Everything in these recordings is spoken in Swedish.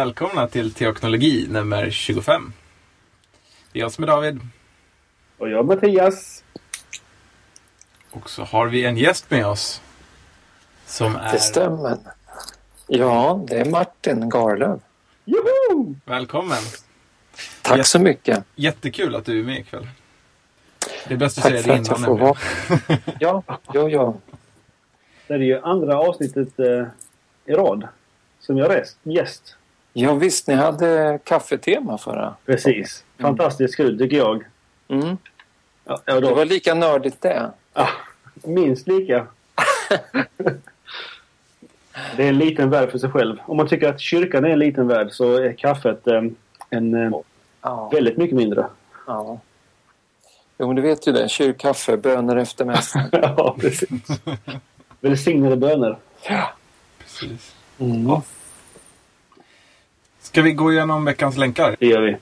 Välkomna till Teoknologi nummer 25. Det är jag som är David. Och jag Mattias. Och så har vi en gäst med oss. Som är... Det stämmer. Ja, det är Martin Garlöv. Joho! Välkommen! Tack Yes. så mycket. Jättekul att du är med ikväll. Det är bäst att Tack säga för det att jag innan. får nämligen. vara Ja, ja, ja. Det är ju andra avsnittet eh, i rad som jag är rest- gäst. Ja, visst, ni hade kaffetema förra. Precis. Fantastiskt kul tycker jag. Mm. Ja, ja, Det då, var lika nördigt det. ah, minst lika. det är en liten värld för sig själv. Om man tycker att kyrkan är en liten värld så är kaffet eh, en eh, Ja. väldigt mycket mindre. ja. Jo, men du vet ju det. Kyrkkaffe, böner efter mässan. ja, precis. Välsignade bönor. Ja. Precis. Mm. Ska vi gå igenom veckans länkar? Det gör vi.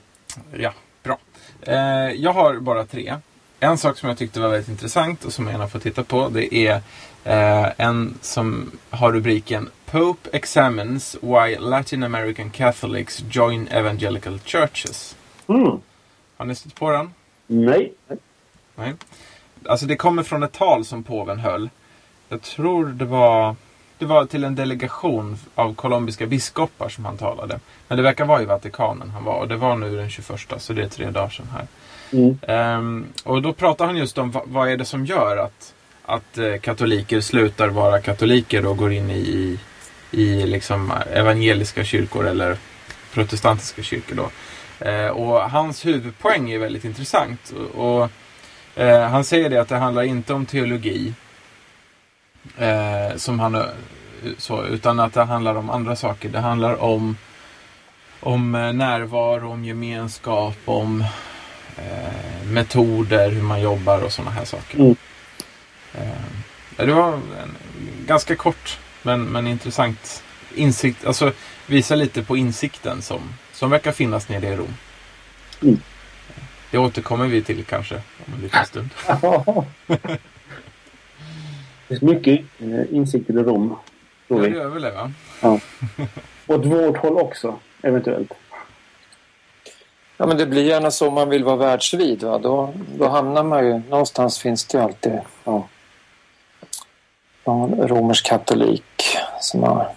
Ja, bra. Eh, jag har bara tre. En sak som jag tyckte var väldigt intressant och som jag gärna får titta på det är eh, en som har rubriken Pope examines why Latin American Catholics join evangelical churches. Mm. Har ni stött på den? Nej. Nej. Alltså det kommer från ett tal som påven höll. Jag tror det var, det var till en delegation av colombiska biskopar som han talade. Men det verkar vara i Vatikanen han var och det var nu den 21 så det är tre dagar sedan här. Mm. Ehm, och då pratar han just om va, vad är det som gör att, att eh, katoliker slutar vara katoliker och går in i, i, liksom evangeliska kyrkor eller protestantiska kyrkor. Då. Eh, och hans huvudpoäng är väldigt intressant. Och, och, eh, han säger det att det handlar inte om teologi eh, som han, eh, så, utan att det handlar om andra saker. Det handlar om, om eh, närvaro, om gemenskap, om eh, metoder, hur man jobbar och sådana här saker. Mm. Eh, det var en, ganska kort men, men intressant insikt. Alltså visa lite på insikten som, som verkar finnas nere i Rom. Mm. Det återkommer vi till kanske om en liten stund. Det finns mycket eh, insikter i Rom. Ja, Tror det vi. gör väl det va? Åt vårt håll också, eventuellt. ja, men det blir gärna så om man vill vara världsvid. Va? Då, då hamnar man ju... Någonstans finns det ju alltid ja, någon romersk katolik som har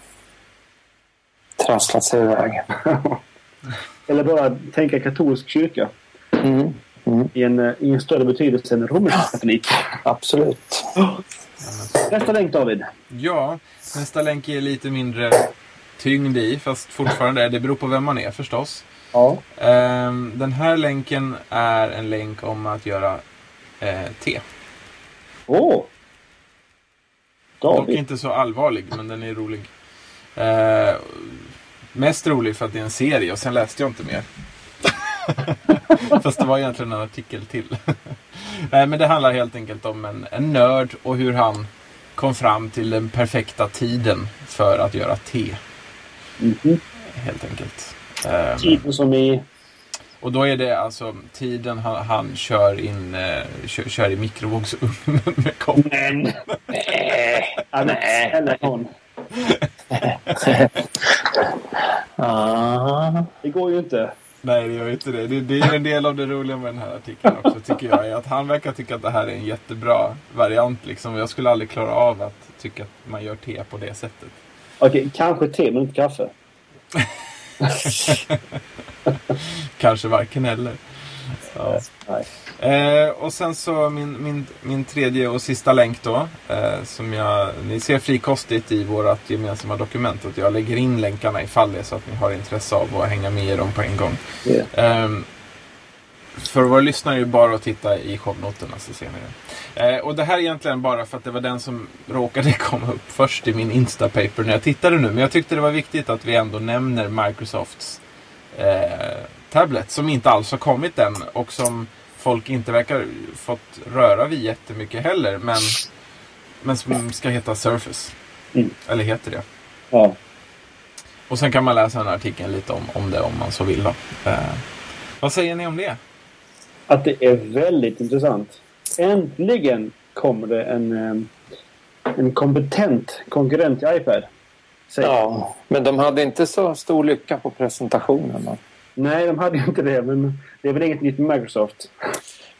trasslat sig iväg. Eller bara tänka katolsk kyrka Mm. Mm. i en, eh, i en större betydelse än romersk katolik. Absolut. Nästa länk David. Ja, nästa länk är lite mindre tyngd i fast fortfarande, det beror på vem man är förstås. Ja. Ehm, den här länken är en länk om att göra eh, te. Åh! Dock David. inte så allvarlig, men den är rolig. Eh, mest rolig för att det är en serie och sen läste jag inte mer. Fast det var egentligen en artikel till. Nej, men det handlar helt enkelt om en, en nörd och hur han kom fram till den perfekta tiden för att göra te. Mhm. Helt enkelt. Ehm, Tiden som i... och då är det alltså tiden han, han kör in eh, kör, kör i mikrovågsugnen med kopp. Men! Nej! Ja, Nej. Eller hon. Ah. Det går ju inte. Nej, det gör inte det. det. Det är en del av det roliga med den här artikeln också, tycker jag. Är att han verkar tycka att det här är en jättebra variant. Liksom. Jag skulle aldrig klara av att tycka att man gör te på det sättet. Okej, kanske te men inte kaffe. Kanske varken eller. Ja. Eh, och sen så min, min, min tredje och sista länk då. Eh, som jag, ni ser frikostigt i vårt gemensamma dokument. Att jag lägger in länkarna ifall det är så att ni har intresse av att hänga med i dem på en gång. Ja. Ehm, för våra lyssnare är det bara att titta i shownoterna så ser ni det. Eh, och det här är egentligen bara för att det var den som råkade komma upp först i min Instapaper när jag tittade nu. Men jag tyckte det var viktigt att vi ändå nämner Microsofts eh, tablet som inte alls har kommit än och som folk inte verkar fått röra vid jättemycket heller. Men, men som ska heta Surface. Mm. Eller heter det. Ja. Och sen kan man läsa den här artikeln lite om, om det om man så vill. Då. Eh, vad säger ni om det? Att det är väldigt intressant. Äntligen kommer det en, eh, en kompetent konkurrent till iPad. Ja, men de hade inte så stor lycka på presentationen. Nej, de hade inte det, men det är väl inget nytt med Microsoft.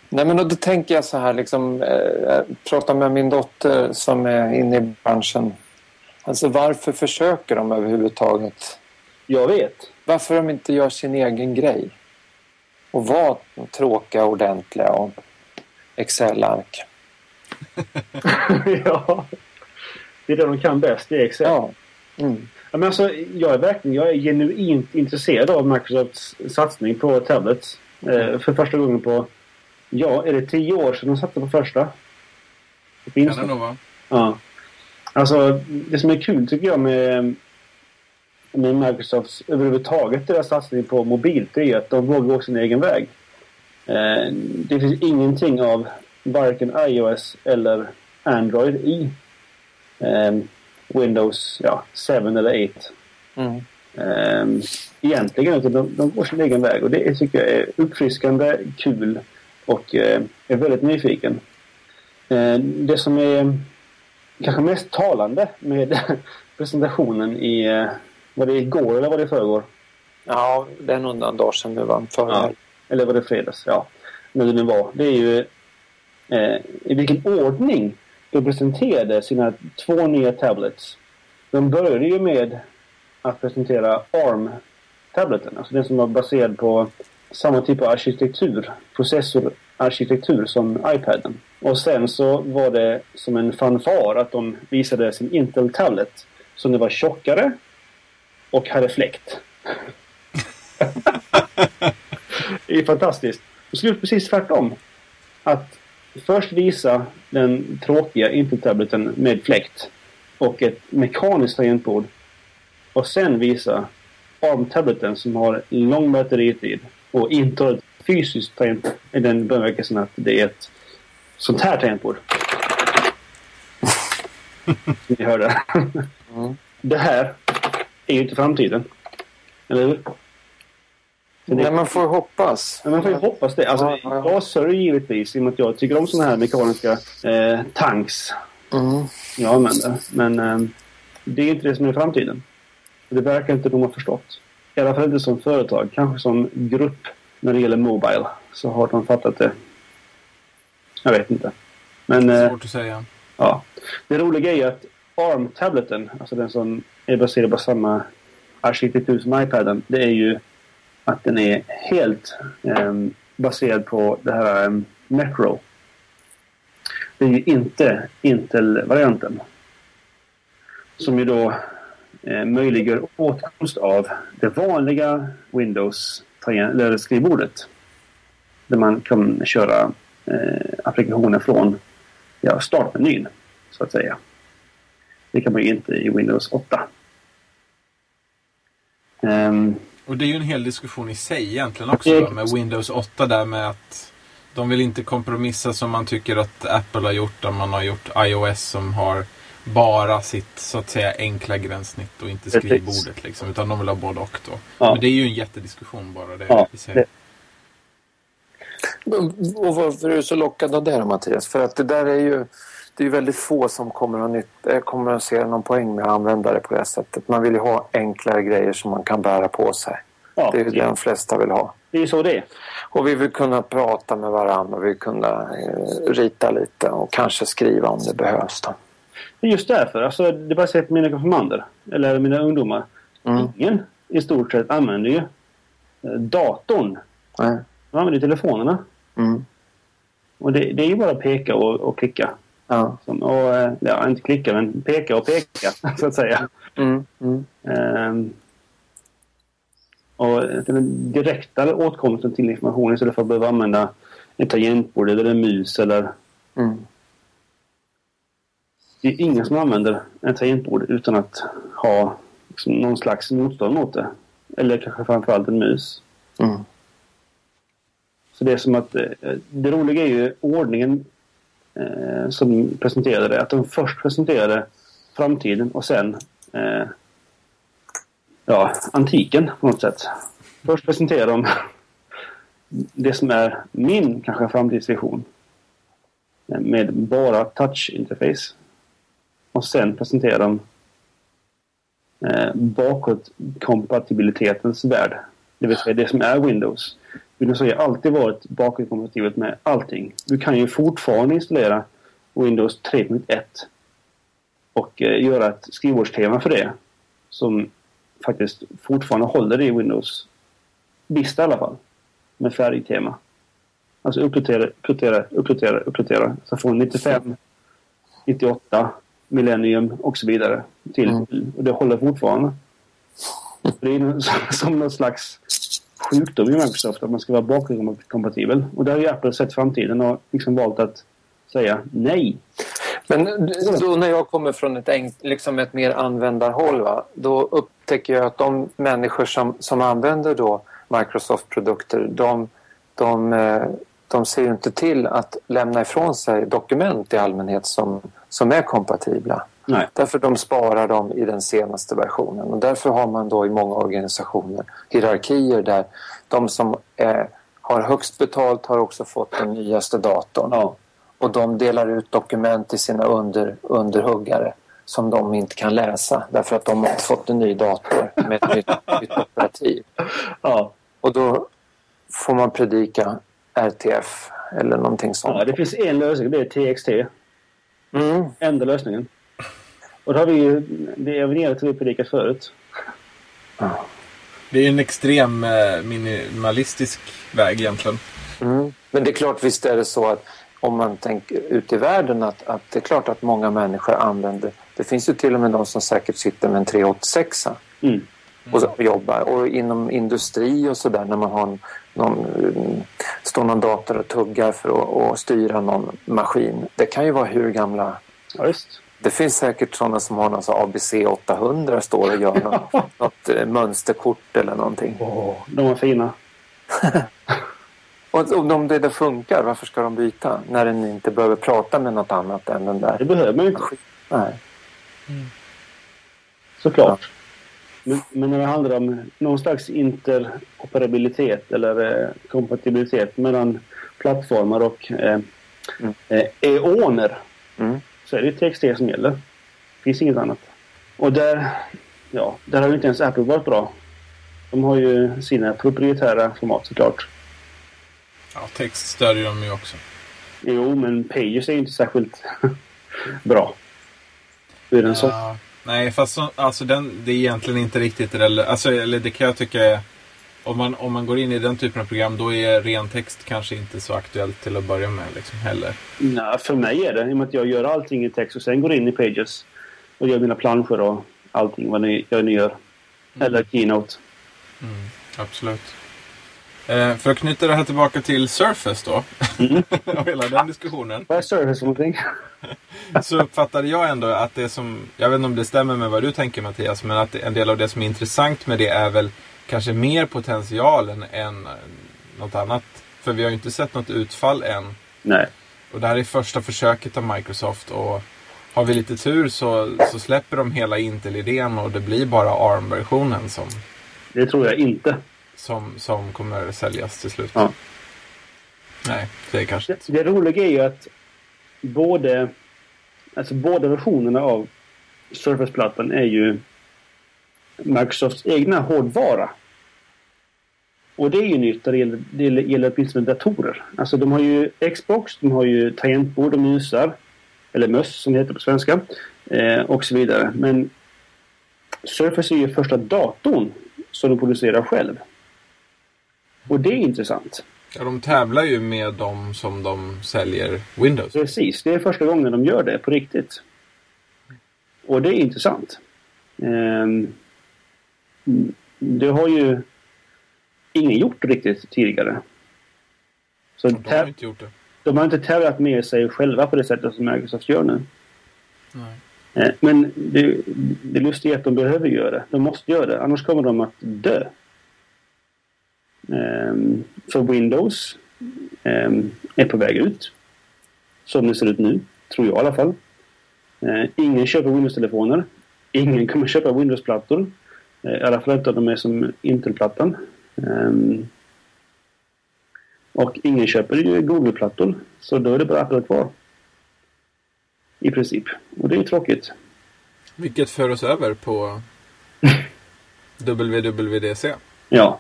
Nej, men då tänker jag så här, liksom, eh, prata med min dotter som är inne i branschen. Alltså varför försöker de överhuvudtaget? Jag vet. Varför de inte gör sin egen grej? Och var tråkiga, ordentliga och Excel-ark. ja, det är det de kan bäst, det är Excel. Ja. Mm. Ja, men alltså, jag är verkligen jag är genuint intresserad av Microsofts satsning på tablets. Eh, för första gången på, ja, är det tio år sedan de satte på första? Det finns kan det nog vara. Ja. Alltså, det som är kul tycker jag med, med Microsofts överhuvudtaget deras satsning på mobilt är att de vågar gå sin egen väg. Eh, det finns ingenting av varken iOS eller Android i eh, Windows ja, 7 eller 8. Mm. Um, egentligen, utan de, de går sin egen väg och det tycker jag är uppfriskande, kul och uh, är väldigt nyfiken. Uh, det som är kanske mest talande med presentationen i, uh, var det igår eller var det förrgår? Ja, det är nog några dagar sedan nu va? Förra ja. Eller var det fredags? Ja, när det nu var. Det är ju uh, i vilken ordning de presenterade sina två nya tablets. De började ju med att presentera ARM-tableten. Alltså den som var baserad på samma typ av arkitektur, processorarkitektur som iPaden. Och sen så var det som en fanfar att de visade sin Intel-tablet som det var tjockare och hade fläkt. det är fantastiskt. De skulle precis tvärtom. Att först visa den tråkiga Intel-tableten med fläkt och ett mekaniskt tangentbord. Och sen visa ARM-tableten som har lång batteritid och inte har ett fysiskt tangentbord i den bemärkelsen att det är ett sånt här tangentbord. Ni hörde. Mm. Det här är ju inte framtiden. Eller hur? Nej, man får hoppas. Ja, man får ju hoppas det. Alltså, ja, ja. Jag sörjer givetvis i och med att jag tycker om sådana här mekaniska eh, tanks. Mm. Jag använder. Men eh, det är inte det som är framtiden. Det verkar inte de ha förstått. I alla fall inte som företag. Kanske som grupp när det gäller Mobile. Så har de fattat det. Jag vet inte. Men, eh, Svårt att säga. Ja. Det roliga är ju att ARM-tableten, alltså den som är baserad på samma arkitektur som iPaden, det är ju att den är helt eh, baserad på det här eh, Macro. Det är ju inte Intel-varianten. Som ju då eh, möjliggör åtkomst av det vanliga Windows eller skrivbordet. Där man kan köra eh, applikationer från ja, startmenyn så att säga. Det kan man ju inte i Windows 8. Um, ehm, och det är ju en hel diskussion i sig egentligen också då, med Windows 8 där med att de vill inte kompromissa som man tycker att Apple har gjort. Där man har gjort iOS som har bara sitt så att säga enkla gränssnitt och inte skrivbordet. Liksom, utan de vill ha både och då. Ja. Men det är ju en jättediskussion bara. Det ja, i sig. Och varför är du så lockad av det Mattias? För att det där är ju det är väldigt få som kommer att, nytt, eh, kommer att se någon poäng med att använda det på det sättet. Man vill ju ha enklare grejer som man kan bära på sig. Ja, det är ju det de flesta vill ha. Det är så det är. Och vi vill kunna prata med varandra och vi vill kunna eh, rita lite och kanske skriva om det behövs. Då. Just därför. Alltså, det är bara att se på mina konfirmander. Eller mina ungdomar. Mm. Ingen i stort sett använder ju eh, datorn. Nej. De använder telefonerna. Mm. Och det, det, är ju bara att peka och, och klicka. Ja. Som, och, eh, ja, inte klicka men peka och peka så att säga. Mm. Mm. Um, och den direkta åtkomsten till information istället för att behöva använda ett tangentbord eller en mus eller... Mm. Det är ingen som använder ett tangentbord utan att ha liksom, någon slags motstånd mot det. Eller kanske framförallt en mus. Mm. Så det är som att... Eh, det roliga är ju ordningen eh, som presenterade det. Att de först presenterade framtiden och sen eh, ja, antiken på något sätt. Först presenterar de det som är min kanske framtidsvision. Eh, med bara touch interface. Och sen presenterar de eh, bakåtkompatibilitetens värld. Det vill säga det som är Windows. Windows har alltid varit bakåtkompatibelt med allting. Du kan ju fortfarande installera Windows 3.1 och eh, göra ett skrivbordstema för det som faktiskt fortfarande håller i Windows Vista i alla fall. Med färgtema. Alltså uppdatera, uppdatera, uppdatera, uppdatera. Så från 95, 98, Millennium och så vidare. Till, Mm. Och det håller fortfarande. Det är som någon slags sjukdom i Microsoft att man ska vara bakgrundskompatibel. Och där har ju Apple sett framtiden och liksom valt att säga nej. Men då när jag kommer från ett, liksom ett mer användarhåll va, då upptäcker jag att de människor som, som använder då Microsoft-produkter de, de, eh, de ser ju inte till att lämna ifrån sig dokument i allmänhet som, som är kompatibla. Nej. Därför de sparar dem i den senaste versionen och därför har man då i många organisationer hierarkier där de som eh, har högst betalt har också fått den nyaste datorn Ja. och de delar ut dokument till sina under, underhuggare som de inte kan läsa därför att de har fått en ny dator med ett nytt, nytt operativ. Ja. Och då får man predika RTF eller någonting ja. sånt. Det finns en lösning. Det är TXT. Mm. Enda lösningen. Och då har vi ju... Det är väl det vi predikat förut. Det är en extrem eh, minimalistisk väg egentligen. Mm. Men det är klart, visst är det så att om man tänker ut i världen att, att det är klart att många människor använder det finns ju till och med de som säkert sitter med en 386 Mm. och så- jobbar. Och inom industri och sådär när man har en, någon, mm, står någon dator och tuggar för att, att styra någon maskin. Det kan ju vara hur gamla... Ja, just. Det finns säkert sådana som har någon så ABC 800 står och gör något, något eh, mönsterkort eller någonting. Åh, de var fina. Och om det där funkar, varför ska de byta? När den inte behöver prata med något annat än den Det där. behöver man ju inte. Nej. Såklart. Men, men när det handlar om någon slags interoperabilitet eller eh, kompatibilitet mellan plattformar och eh, Mm. eh, eoner Mm. Så är det TXT som gäller. Det finns inget annat. Och där, ja, där har ju inte ens Apple varit bra. De har ju sina proprietära format såklart. Ja, text stödjer de ju också. Jo, men Pages är ju inte särskilt bra. Hur den så? Ja, nej, fast så, alltså den, det är egentligen inte riktigt relevant. Alltså, eller det kan jag tycka är... Om man, om man går in i den typen av program då är ren text kanske inte så aktuellt till att börja med liksom, heller. Nej, för mig är det. I och med att jag gör allting i text och sen går in i Pages och gör mina planscher och allting vad ni, jag nu gör. Eller Keynote. Mm, absolut. Eh, för att knyta det här tillbaka till Surface då. och hela den diskussionen. Vad är Surface för någonting? Så uppfattade jag ändå att det som, jag vet inte om det stämmer med vad du tänker Mattias, men att en del av det som är intressant med det är väl kanske mer potentialen än något annat. För vi har ju inte sett något utfall än. Nej. Och det här är första försöket av Microsoft och har vi lite tur så, så släpper de hela Intel-idén och det blir bara ARM-versionen som, Det tror jag inte. som, som kommer säljas till slut. Ja. Nej, det är kanske Det, inte. det roliga är ju att både, alltså båda versionerna av Surface-plattan är ju Microsofts egna hårdvara. Och det är ju nytt när det gäller, det gäller åtminstone datorer. Alltså de har ju Xbox, de har ju tangentbord och musar. Eller möss som det heter på svenska. Eh, och så vidare. Men Surface är ju första datorn som de producerar själv. Och det är intressant. Ja, de tävlar ju med de som de säljer Windows. Precis, det är första gången de gör det på riktigt. Och det är intressant. Ehm, det har ju ingen gjort riktigt tidigare. Så De har inte gjort det. de har inte tävlat med sig själva på det sättet som Microsoft gör nu. Nej. Eh, Men det, det lustiga är att de behöver göra det. De måste göra det, annars kommer de att dö. Ehm, För Windows ehm, är på väg ut. Som det ser ut nu, tror jag i alla fall. Eh, Ingen köper Windows-telefoner. Ingen kommer köpa Windows-plattor. Eh, I alla fall inte om de är som Intel-plattan. Ehm, Och ingen köper ju Google-plattor. Så då är det bara Apple kvar. I princip. Och det är ju tråkigt. Vilket för oss över på WWDC. Ja.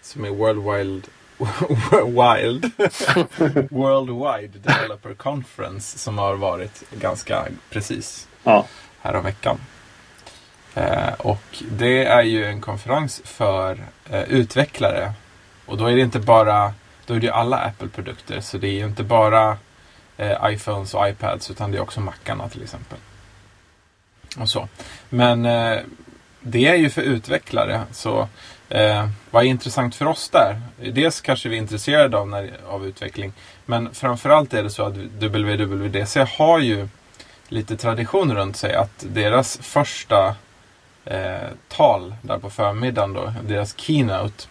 Som är World Wild... Wild. Worldwide Developer Conference som har varit ganska precis Ja. här om veckan. Eh, och det är ju en konferens för eh, utvecklare. Och då är det inte bara, då är det ju alla Apple-produkter. Så det är ju inte bara eh, iPhones och iPads utan det är också Macarna till exempel. Och så. Men eh, det är ju för utvecklare. Så eh, vad är intressant för oss där? Dels kanske vi är intresserade av, när, av utveckling. Men framförallt är det så att WWDC har ju lite tradition runt sig. Att deras första eh, tal där på förmiddagen då, deras keynote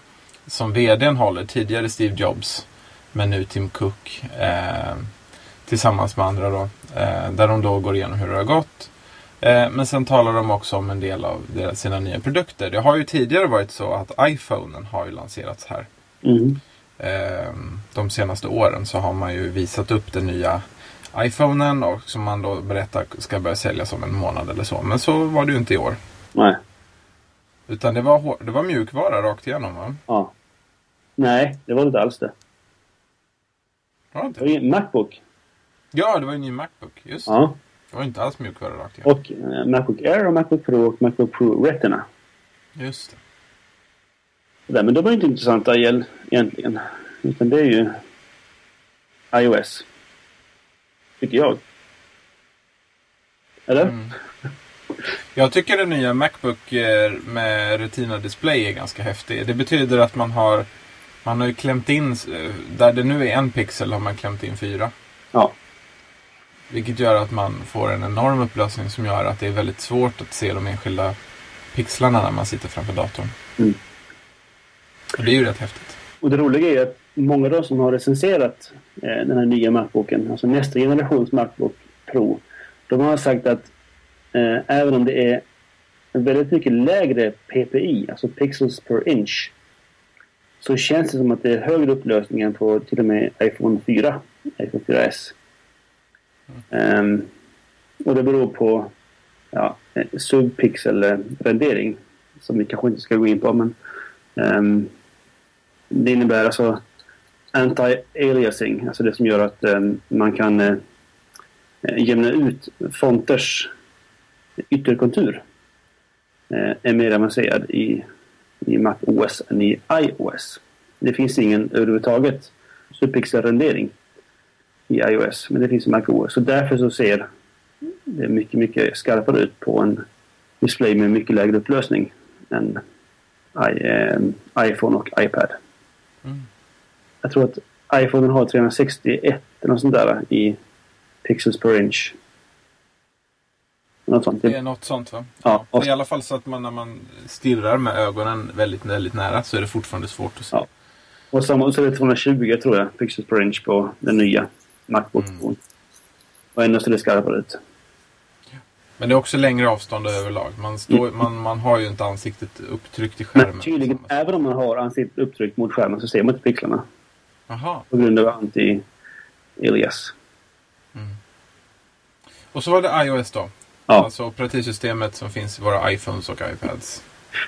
som vdn håller, tidigare Steve Jobs, men nu Tim Cook eh, tillsammans med andra då, eh, där de då går igenom hur det har gått. Eh, men sen talar de också om en del av deras, sina nya produkter. Det har ju tidigare varit så att iPhonen har ju lanserats här. Mm. Eh, de senaste åren så har man ju visat upp den nya iPhonen och som man då berättar ska börja säljas om en månad eller så. Men så var det ju inte i år. Nej. Utan det var, hår- det var mjukvara rakt igenom va? Ja. Nej, det var det inte alls det. Var det Det var inte? ju en Macbook. Ja, det var ju en ny Macbook. Just det. Ja. Det var inte alls mjukvara rakt igenom. Och eh, Macbook Air och Macbook Pro och Macbook Pro Retina. Just det. Det där, men de är inte intressanta igen- egentligen. Utan det är ju iOS. Tycker jag. Eller? Mm. Jag tycker den nya Macbook eh, med Retina Display är ganska häftig. Det betyder att man har man har ju klämt in, eh, där det nu är en pixel har man klämt in fyra. Ja. Vilket gör att man får en enorm upplösning som gör att det är väldigt svårt att se de enskilda pixlarna när man sitter framför datorn. Mm. Och det är ju rätt häftigt. Och det roliga är att många av de som har recenserat eh, den här nya Macbooken, alltså nästa generations Macbook Pro, de har sagt att Eh, även om det är väldigt mycket lägre PPI, alltså pixels per inch, så känns det som att det är högre upplösning än på till och med iPhone 4, iPhone 4S. Ehm, och det beror på ja, eh, subpixel-rendering som vi kanske inte ska gå in på. Men, um, det innebär alltså anti-aliasing, alltså det som gör att um, man kan uh, jämna ut fonters ytterkontur. Eh, är mer avancerad i, i Mac OS än i iOS. Det finns ingen överhuvudtaget subpixelrendering i iOS, men det finns i Mac OS. Så därför så ser det mycket, mycket skarpare ut på en display med mycket lägre upplösning än i, eh, iPhone och iPad. Mm. Jag tror att iPhone har 361 eller något sånt där i pixels per inch. Något sånt. Det är något sånt va? Ja, är I alla fall så att man när man stirrar med ögonen väldigt, väldigt nära så är det fortfarande svårt att se. Ja. Och samma, så är det 220 tror jag, pixels per inch på den nya Macbook Mm. Och ändå ser det skarpare ut. Men det är också längre avstånd överlag. Man, står, man, man har ju inte ansiktet upptryckt i skärmen. Men tydligen, sätt. även om man har ansiktet upptryckt mot skärmen så ser man inte pixlarna. Jaha. På grund av anti-alias. Och så var det iOS då. Ja. Alltså operativsystemet som finns i våra iPhones och iPads.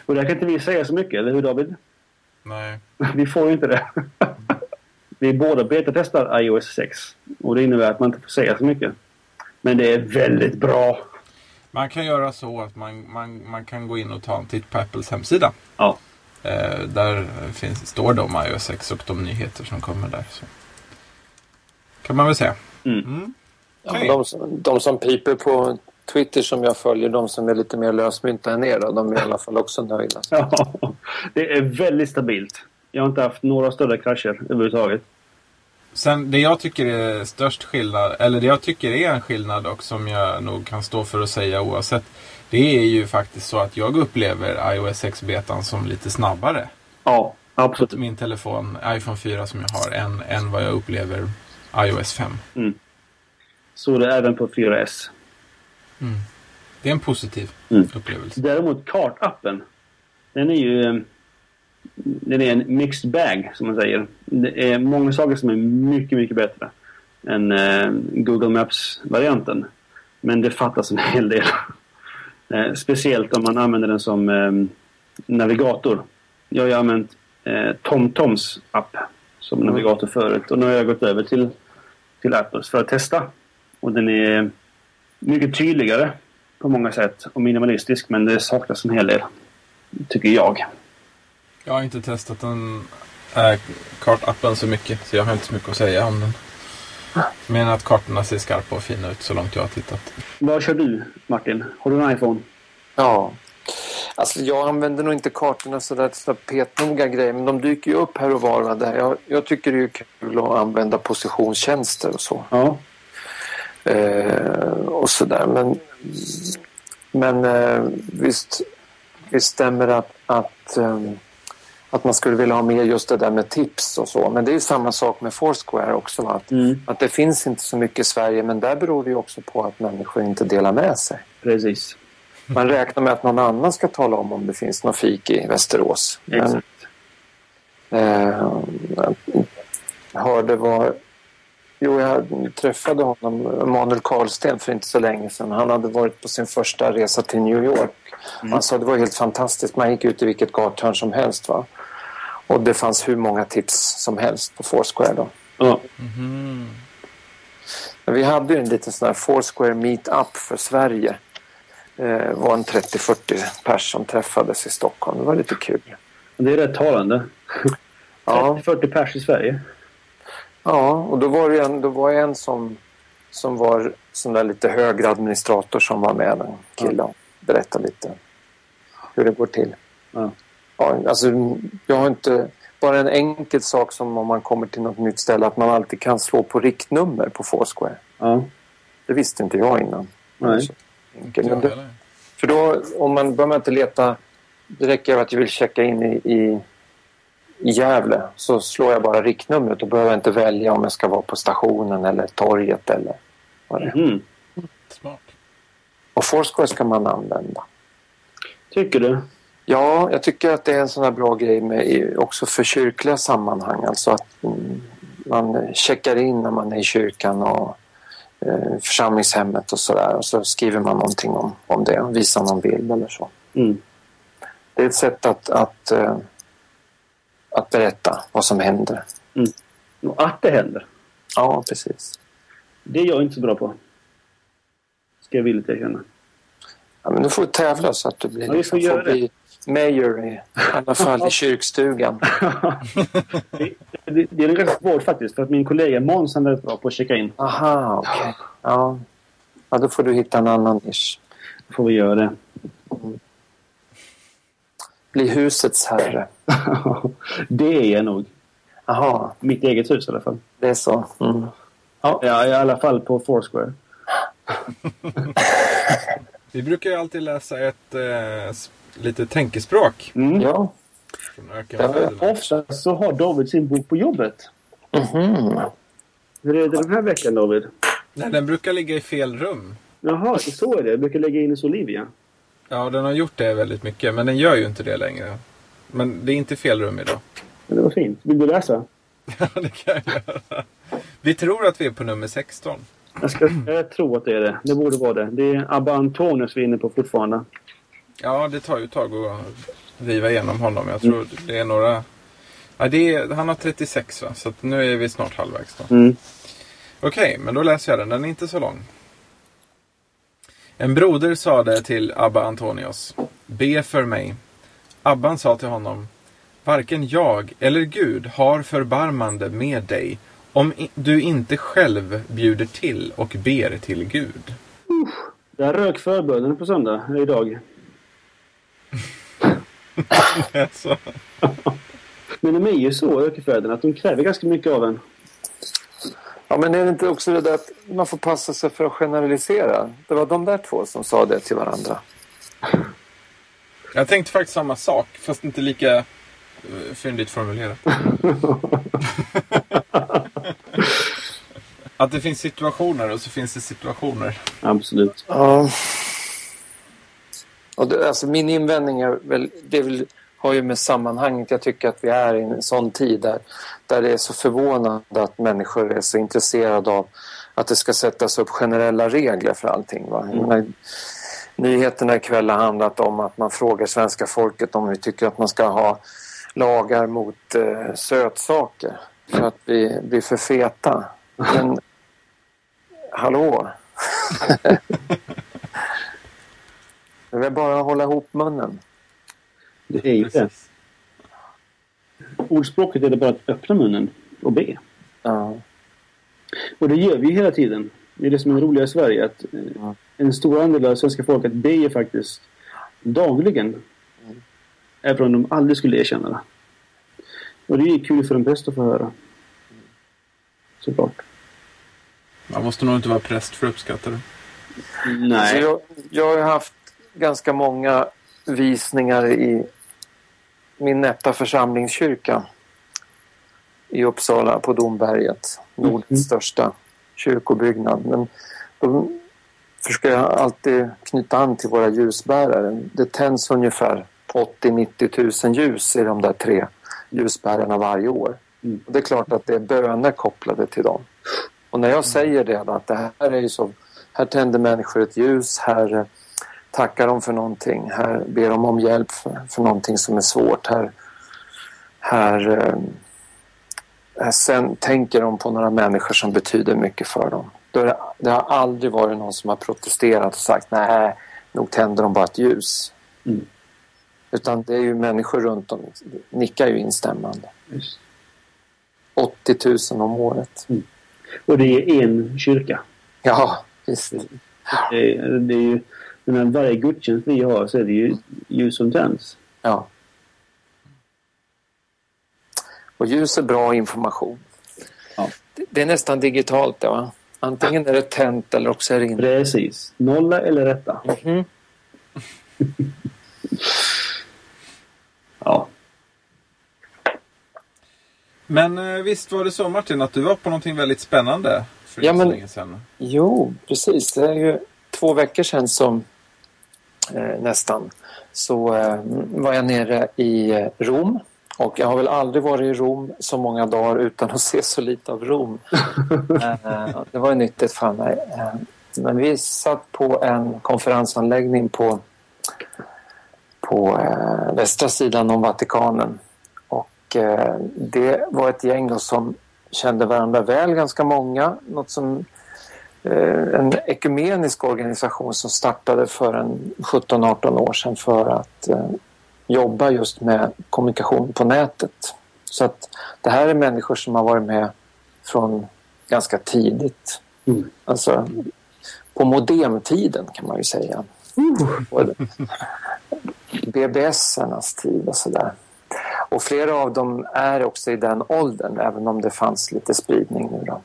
Och där kan inte vi säga så mycket, eller hur David? Nej. Vi får ju inte det. vi båda betatestar iOS 6. Och det innebär att man inte får säga så mycket. Men det är väldigt bra. Man kan göra så att man, man, man kan gå in och ta en titt på Apples hemsida. Ja. Eh, där finns, står det om iOS 6 och de nyheter som kommer där. Så. Kan man väl säga. Mm. Mm. Ja, de, som- de som piper på Twitter som jag följer, de som är lite mer lösmynta än er, då, de är i alla fall också nöjda. Ja, det är väldigt stabilt. Jag har inte haft några större krascher överhuvudtaget. Sen det jag tycker är störst skillnad, eller det jag tycker är en skillnad och som jag nog kan stå för att säga oavsett. Det är ju faktiskt så att jag upplever iOS 6-betan som lite snabbare. Ja, absolut. Min telefon, iPhone 4 som jag har, än, än vad jag upplever iOS 5. Så det är även på 4S. Det är en positiv Mm. upplevelse. Däremot kartappen. Den är ju... eh, Den är en mixed bag, som man säger. Det är många saker som är mycket, mycket bättre än eh, Google Maps-varianten. Men det fattas en hel del. Eh, speciellt om man använder den som eh, navigator. Jag har ju använt TomToms app som Mm. navigator förut och nu har jag gått över till, till Apples för att testa. Och den är mycket tydligare på många sätt och minimalistisk men det saknas en hel del. Tycker jag. Jag har inte testat den äh, kartappen så mycket så jag har inte så mycket att säga om den. Men att kartorna ser skarpa och fina ut så långt jag har tittat. Vad kör du Martin? Har du en iPhone? Ja. Alltså jag använder nog inte kartorna så där så petnoga grejer men de dyker ju upp här och var. va, Där. Jag, jag tycker det är kul att använda positionstjänster och så. Ja. Eh, och sådär. Men, men eh, visst, visst stämmer att, att, ehm, att man skulle vilja ha med just det där med tips och så. Men det är ju samma sak med Foursquare också. va? Att, Mm. att det finns inte så mycket i Sverige men där beror det ju också på att människor inte delar med sig. Precis. Man räknar med att någon annan ska tala om om det finns någon fik i Västerås. Men, Exakt. eh, jag hörde vad... Jo, jag träffade honom, Emanuel Karlsten, för inte så länge sedan. Han hade varit på sin första resa till New York. Han sa det var helt fantastiskt. Man gick ut i vilket gathörn som helst. Va? Och det fanns hur många tips som helst på Foursquare. Då. Ja. Men vi hade ju en liten sån här Foursquare meetup för Sverige. Det var en 30-40 pers som träffades i Stockholm. Det var lite kul. Det är rätt talande. Ja. 30-40 pers i Sverige. Ja, och då var det en, då var det en som, som var sån där lite högre administrator som var med, en kille och berättade lite hur det går till. Ja. Ja, alltså, jag har inte... Bara en enkel sak som om man kommer till något nytt ställe att man alltid kan slå på riktnummer på Foursquare. Ja. Det visste inte jag innan. Nej. Men det, för då, om man börjar man inte leta... Det räcker att jag vill checka in i, i, i Gävle. Så slår jag bara riktnumret och behöver jag inte välja om jag ska vara på stationen eller torget eller vad det är. Mm. Smart. Och Foursquare ska man använda. Tycker du? Ja, jag tycker att det är en sån här bra grej med, också för kyrkliga sammanhang. Alltså att mm, man checkar in när man är i kyrkan och eh, församlingshemmet och sådär. Och så skriver man någonting om, om det och visar någon bild eller så. Mm. Det är ett sätt att, att, eh, att berätta vad som händer. Och att det händer. Ja, precis. Det är jag inte så bra på. Ska jag villigt erkänna. Ja, men du får tävla så att du blir, Ja, vi får det. bli mayor i, i alla fall i kyrkstugan. det, det, det är rätt svårt faktiskt. För att min kollega Måns är rätt bra på att checka in. Aha, okej. Ja. ja, då får du hitta en annan nisch. Då får vi göra det. Bli husets herre. det är jag nog. Jaha, Mitt eget hus i alla fall. det är så. Mm. Ja, i alla fall på Foursquare. Vi brukar ju alltid läsa ett eh, lite tänkespråk Mm. Ja. Ofta så har David sin bok på jobbet. Mhm. Hur är det den här veckan David? Nej, den brukar ligga i fel rum. Jaha, så är det. Jag brukar lägga in hos Olivia. Ja, den har gjort det väldigt mycket, men den gör ju inte det längre. Men det är inte fel rum idag. Men det var fint. Vill du läsa? Ja, det kan jag göra. Vi tror att vi är på nummer 16. Jag, ska, jag tror att det är det. Det borde vara det. Det är Abba Antonius vi är inne på fortfarande. Ja, det tar ju ett tag att riva igenom honom. Jag tror det är några... Ja, det är... Han har 36 va? Så nu är vi snart halvvägs då. Mm. Okej, men då läser jag den. Den är inte så lång. En broder sade till Abba Antonios. Be för mig. Abban sa till honom. Varken jag eller Gud har förbarmande med dig om du inte själv bjuder till och ber till Gud. Jag rök förbönen på söndag, idag. Alltså. Men de är ju så, ökenfäderna, att de kräver ganska mycket av en. Ja, men är det inte också det där att man får passa sig för att generalisera? Det var de där två som sa det till varandra. Jag tänkte faktiskt samma sak, fast inte lika uh, fyndigt formulerat. Att det finns situationer och så finns det situationer. Absolut. Ja. Och det, alltså min invändning är väl, det är väl, har ju med sammanhanget. Jag tycker att vi är i en sån tid där, där det är så förvånande att människor är så intresserade av att det ska sättas upp generella regler för allting. Va? Menar, nyheterna ikväll har handlat om att man frågar svenska folket om vi tycker att man ska ha lagar mot eh, sötsaker för att vi blir för feta. Men hallå? det är väl bara att hålla ihop munnen. Det är ju det. Ordspråket är det bara att öppna munnen och be. Ja. Och det gör vi hela tiden. Det är det som är roliga i Sverige. Att eh, Ja. en stor andel av svenska folket ber faktiskt dagligen. Även om de aldrig skulle erkänna det. Och det är ju kul för en präst att få höra. Såklart. Man måste nog inte vara präst för att uppskatta det. Så jag, jag har ju haft ganska många visningar i min nätta församlingskyrka i Uppsala på Domberget. Nordens Mhm. största kyrkobyggnad. Men då försöker jag alltid knyta an till våra ljusbärare. Det tänds ungefär 80-90 000 ljus i de där tre ljusbärarna varje år. Mm. Det är klart att det är böner kopplade till dem. Och när jag säger det, att det här är ju så, här tänder människor ett ljus, här tackar de för någonting, här ber de om hjälp för, för någonting som är svårt, här, här, eh, sen tänker de på några människor som betyder mycket för dem. Det, det har aldrig varit någon som har protesterat och sagt nej, nog tänder de bara ett ljus. Mm. Utan det är ju människor runt om, nickar ju instämmande. Just. 80 000 om året. Och det är en kyrka. Ja, visst. Det det är ju, men varje gudstjänst vi har så är det ju ljus som tänds. Ja. Och ljus är bra information. Ja. Det- Det är nästan digitalt det va? Antingen är det tänt eller också är det inte. Precis. Nolla eller rätta. Mhm. Ja. Men eh, visst var det så Martin att du var på någonting väldigt spännande för Ja, så men- länge sedan? Jo, precis. Det är ju två veckor sedan som nästan så eh, var jag nere i eh, Rom. Och jag har väl aldrig varit i Rom så många dagar utan att se så lite av Rom. eh, det var ju nyttigt för mig. Eh, men vi satt på en konferensanläggning på, på eh, västra sidan om Vatikanen. Och eh, det var ett gäng som kände varandra väl, ganska många. Något som eh, en ekumenisk organisation som startade för en 17-18 år sedan för att eh, jobba just med kommunikation på nätet. Så att det här är människor som har varit med från ganska tidigt. Mm. Alltså på modemtiden kan man ju säga. Och BBS-ernas tid och sådär. Och flera av dem är också i den åldern även om det fanns lite spridning nu då.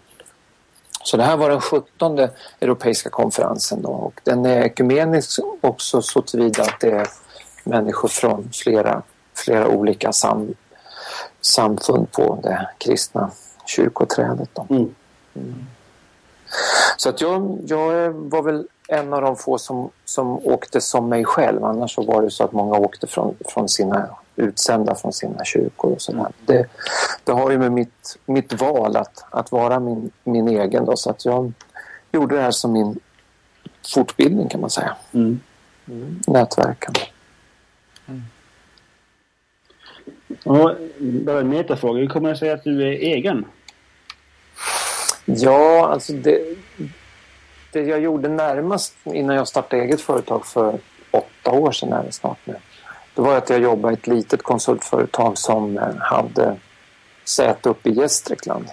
Så det här var den 17 europeiska konferensen då och den är ekumenisk också så tillvida att det är människor från flera, flera olika sam, samfund på det kristna kyrkoträdet. Då. Mm. Så att jag, jag var väl en av de få som, som åkte som mig själv. Annars så var det så att många åkte från, från sina utsända från sina kyrkor och sådär. Det, det har ju med mitt, mitt val att, att vara min, min egen då. Så att jag gjorde det här som min fortbildning kan man säga. Mm. Nätverkande. Och bara en metafråga. Hur kommer det sig att du är egen? Ja, alltså det, det jag gjorde närmast innan jag startade eget företag för åtta år sedan är det snart nu. Det var att jag jobbade i ett litet konsultföretag som eh, hade säte uppe i Gästrikland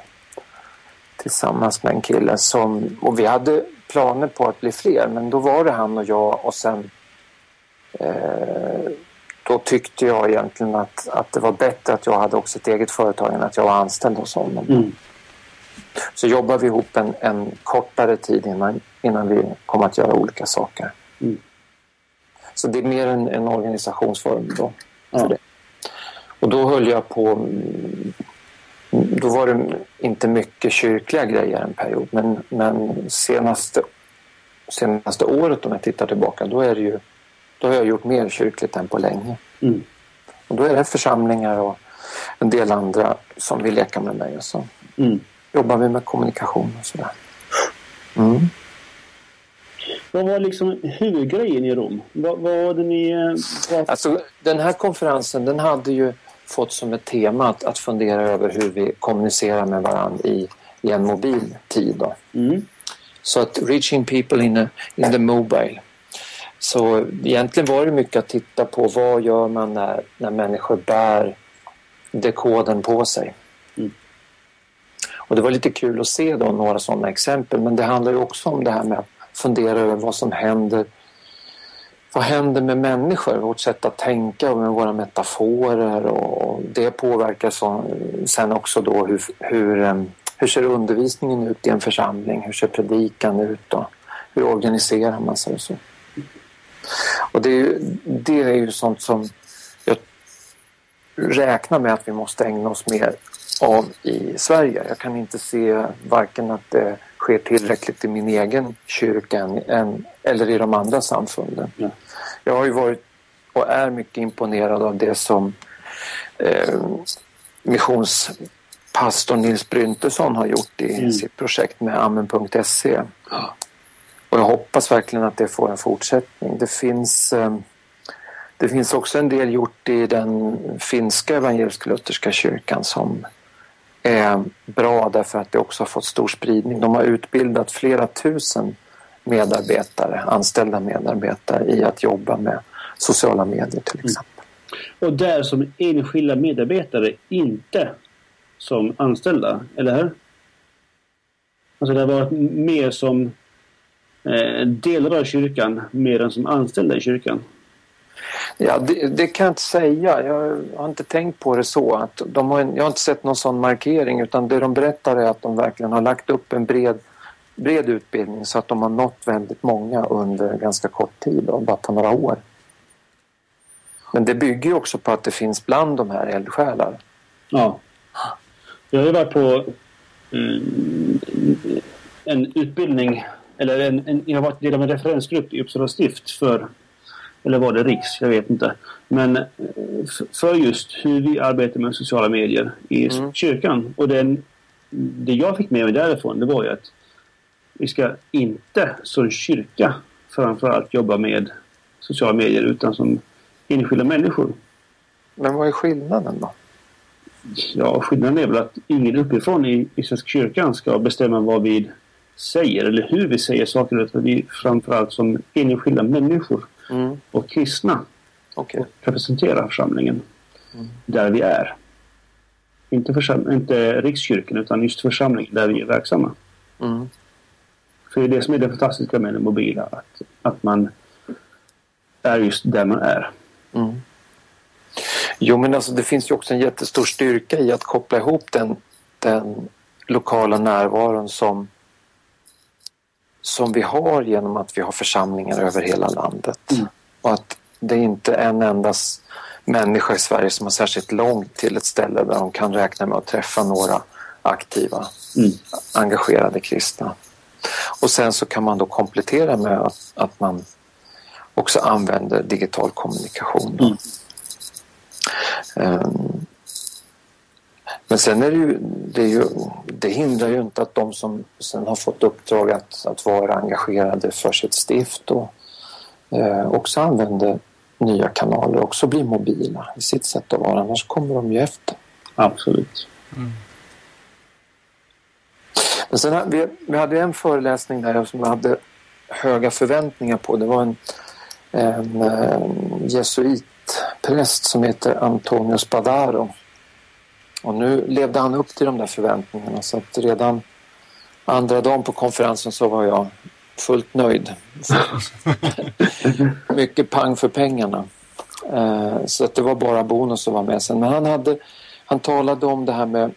tillsammans med en kille som, och vi hade planer på att bli fler men då var det han och jag och sen eh, då tyckte jag egentligen att, att det var bättre att jag hade också ett eget företag än att jag var anställd hos honom. Mm. Så jobbar vi ihop en, en kortare tid innan, innan vi kommer att göra olika saker. Mm. Så det är mer en, en organisationsform då. För Ja. det. Och då höll jag på... Då var det inte mycket kyrkliga grejer en period men, men senaste, senaste året om jag tittar tillbaka då är det ju då har jag gjort mer kyrkligt än på länge. Mm. Och då är det församlingar och en del andra som vill leka med mig och så Mm. jobbar vi med kommunikation och sådär. Mm. Vad var liksom huvudgrejen i Rom? Vad, vad var det ni... eh, Vad... Alltså, den här konferensen den hade ju fått som ett tema att, att fundera över hur vi kommunicerar med varandra i, i en mobil tid. Mm. Så att reaching people in, a, in the mobile. Så egentligen var det mycket att titta på vad gör man när, när människor bär dekoden på sig. Mm. Och det var lite kul att se då några sådana exempel men det handlar ju också om det här med att fundera över vad som händer vad händer med människor, vårt sätt att tänka och med våra metaforer och det påverkar så, sen också då hur, hur, hur ser undervisningen ut i en församling? Hur ser predikan ut? Då? Hur organiserar man sig och så? Och det är, ju, det är ju sånt som jag räknar med att vi måste ägna oss mer av i Sverige. Jag kan inte se varken att det sker tillräckligt i min egen kyrka än, eller i de andra samfunden. Ja. Jag har ju varit och är mycket imponerad av det som eh, missionspastor Nils Bryntesson har gjort i Mm. sitt projekt med amen.se. Och jag hoppas verkligen att det får en fortsättning. Det finns, eh, det finns också en del gjort i den finska evangelisk-lutherska kyrkan som är bra därför att det också har fått stor spridning. De har utbildat flera tusen medarbetare, anställda medarbetare i att jobba med sociala medier till exempel. Och där som enskilda medarbetare, inte som anställda, eller hur? Alltså det har varit mer som eh, delar av kyrkan mer än som anställda i kyrkan. Ja, det, det kan jag inte säga. Jag har inte tänkt på det så. Att de har, jag har inte sett någon sån markering utan det de berättar är att de verkligen har lagt upp en bred, bred utbildning så att de har nått väldigt många under ganska kort tid, då, bara på några år. Men det bygger ju också på att det finns bland de här eldsjälar. Ja. Jag har ju varit på mm, en utbildning, eller en, en, jag har varit del av en referensgrupp i Uppsala stift för, eller var det Riks, jag vet inte. Men eh, för just hur vi arbetar med sociala medier i Mm. kyrkan. Och den, det jag fick med mig därifrån det var ju att vi ska inte som kyrka framförallt jobba med sociala medier utan som enskilda människor. Men vad är skillnaden då? Ja, skillnaden är väl att ingen uppifrån i, i Svenska kyrkan ska bestämma vad vi säger eller hur vi säger saker. Utan vi framförallt som enskilda människor Mm. och kristna Okej. representerar församlingen där vi är. Inte, försam- inte rikskyrkan utan just församlingen där vi är verksamma. Mm. För det är det som är det fantastiska med det mobila. Att, att man är just där man är. Mm. Jo, men alltså det finns ju också en jättestor styrka i att koppla ihop den, den lokala närvaron som, som vi har genom att vi har församlingar över hela landet. Mm. Och att det är inte en enda människa i Sverige som har särskilt långt till ett ställe där de kan räkna med att träffa några aktiva, Mm. engagerade kristna. Och sen så kan man då komplettera med att, att man också använder digital kommunikation. Mm. Ehm, Men sen är det ju, det, är ju, det hindrar ju inte att de som sen har fått uppdrag att, att vara engagerade för sitt stift och eh, också använder nya kanaler, också blir mobila i sitt sätt att vara, annars kommer de ju efter. Absolut. Men sen, vi, vi hade en föreläsning där som jag hade höga förväntningar på. Det var en, en eh, jesuitpräst som heter Antonio Spadaro. Och nu levde han upp till de där förväntningarna så att redan andra dagen på konferensen så var jag fullt nöjd. Mycket pang för pengarna. Eh, Så att det var bara bonus att vara med sen. Men han, hade, han talade om det här med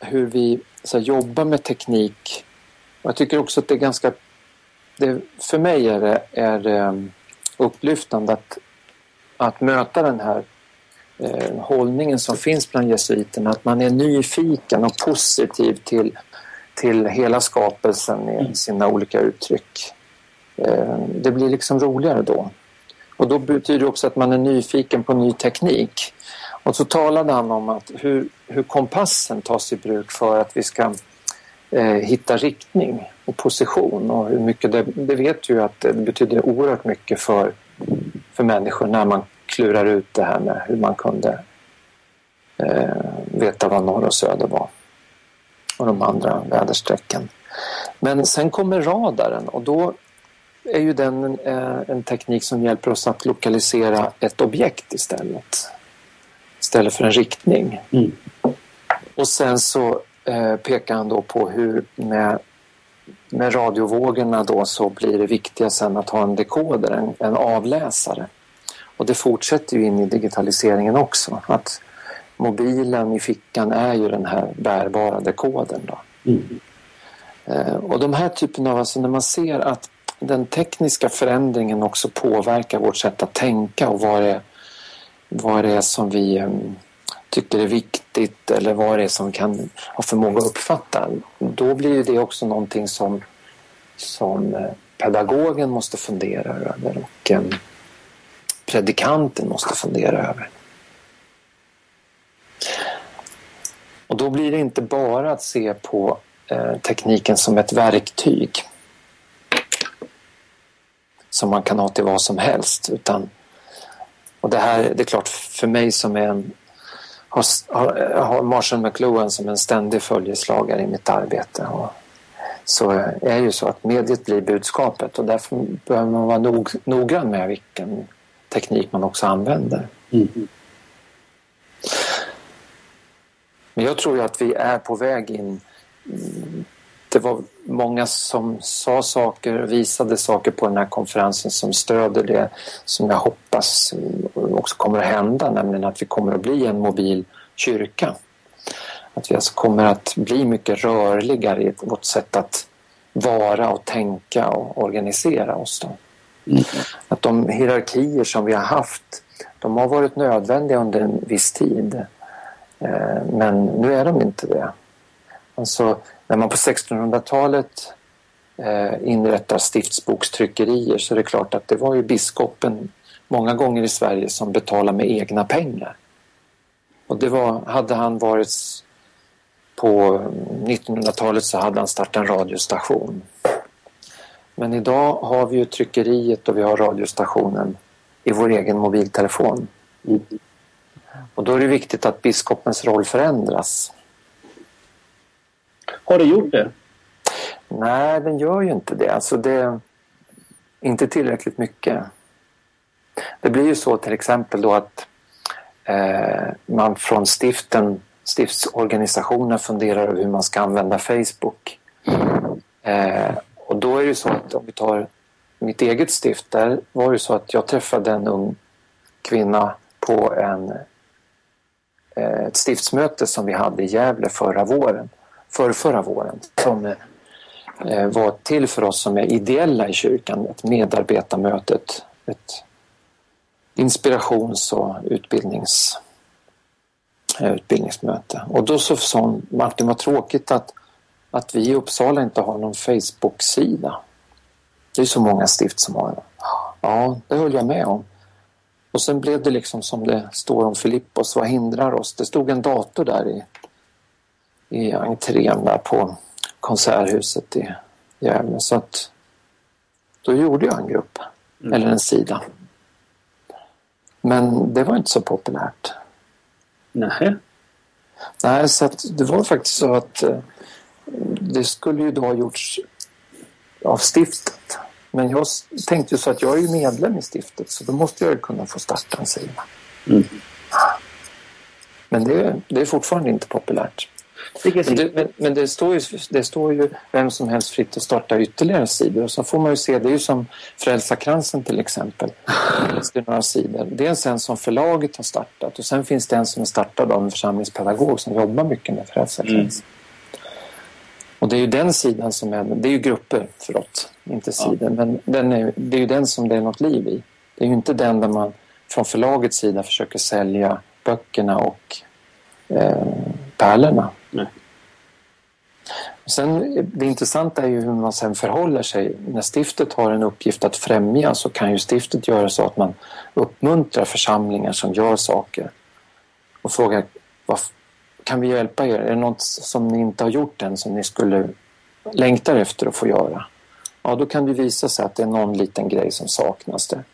hur vi så här, jobbar med teknik. Och jag tycker också att det är ganska... Det, för mig är det, är det um, upplyftande att, att möta den här eh, hållningen som finns bland jesuiterna. Att man är nyfiken och positiv till, till hela skapelsen i sina olika uttryck. Eh, det blir liksom roligare då. Och då betyder det också att man är nyfiken på ny teknik. Och så talade han om att hur, hur kompassen tas i bruk för att vi ska eh, hitta riktning. och position och hur mycket det, det vet ju att det betyder oerhört mycket för, för människor när man klurar ut det här med hur man kunde eh, veta vad norr och söder var och de andra väderstrecken. Men sen kommer radaren och då är ju den eh, en teknik som hjälper oss att lokalisera ett objekt istället. Istället för en riktning. Mm. Och sen så eh, pekar han då på hur med, med radiovågorna då så blir det viktiga sen att ha en dekoder, en, en avläsare. Och det fortsätter ju in i digitaliseringen också. Att mobilen i fickan är ju den här bärbara dekodern. Då. Mm. Eh, och de här typerna av, alltså när man ser att den tekniska förändringen också påverkar vårt sätt att tänka och vad det är, vad det är som vi um, tycker är viktigt eller vad det är som kan ha förmåga att uppfatta. Då blir det också någonting som, som eh, pedagogen måste fundera över och um, predikanten måste fundera över. Och då blir det inte bara att se på eh, tekniken som ett verktyg som man kan ha till vad som helst. Utan, och det här det är klart för mig som är en, har, har Marshall McLuhan som en ständig följeslagare i mitt arbete. Och, så är det ju så att mediet blir budskapet och därför behöver man vara nog, noggrann med vilken teknik man också använder. Mm. Men jag tror ju att vi är på väg in det var många som sa saker, visade saker på den här konferensen som stöder det som jag hoppas också kommer att hända, nämligen att vi kommer att bli en mobil kyrka. Att vi alltså kommer att bli mycket rörligare i vårt sätt att vara och tänka och organisera oss. Då. Att de hierarkier som vi har haft, de har varit nödvändiga under en viss tid. Eh, men nu är de inte det. Alltså, när man på 1600-talet eh, inrättar stiftsbokstryckerier så är det klart att det var ju biskopen många gånger i Sverige som betalade med egna pengar. Och det var, hade han varit på 1900-talet så hade han startat en radiostation. Men idag har vi ju tryckeriet och vi har radiostationen i vår egen mobiltelefon. Och då är det viktigt att biskopens roll förändras. Har det gjort det? Nej, den gör ju inte det. Alltså det inte tillräckligt mycket. Det blir ju så till exempel då att eh, man från stiften, stiftsorganisationen funderar över hur man ska använda Facebook. Eh, och då är det ju så att om vi tar mitt eget stift, där var det så att jag träffade en ung kvinna på en, eh, ett stiftsmöte som vi hade i Gävle förra våren för förra våren som eh, var till för oss som är ideella i kyrkan. Ett medarbetarmöte, ett inspirations och utbildnings, eh, utbildningsmöte. Och då så sa hon, Martin vad tråkigt att, att vi i Uppsala inte har någon Facebook-sida. Det är så många stift som har det. Ja, det höll jag med om. Och sen blev det liksom som det står om Filippos, vad hindrar oss? Det stod en dator där i i entrén där på Konserthuset i Gävle. Så att då gjorde jag en grupp, mm. eller en sida. Men det var inte så populärt. Nej. Nej, så att det var faktiskt så att eh, det skulle ju då ha gjorts av stiftet. Men jag tänkte ju så att jag är ju medlem i stiftet så då måste jag ju kunna få starta en sida. Mm. Men det, det är fortfarande inte populärt. Men det, men, men det, står ju, det står ju vem som helst fritt att starta ytterligare sidor. Och så får man ju se, det är ju som Frälsarkransen till exempel. Det är några sidor. Dels en som förlaget har startat och sen finns det en som är startad av en församlingspedagog som jobbar mycket med Frälsarkransen. Mm. Och det är ju den sidan som är, det är ju grupper, förlåt, inte sidor, ja. men den är, det är ju den som det är något liv i. Det är ju inte den där man från förlagets sida försöker sälja böckerna och eh, pärlorna. Nej. Sen, det intressanta är ju hur man sen förhåller sig. När stiftet har en uppgift att främja så kan ju stiftet göra så att man uppmuntrar församlingar som gör saker och frågar kan vi hjälpa er? Är det något som ni inte har gjort än som ni skulle längtar efter att få göra. Ja, då kan det visa sig att det är någon liten grej som saknas. Det.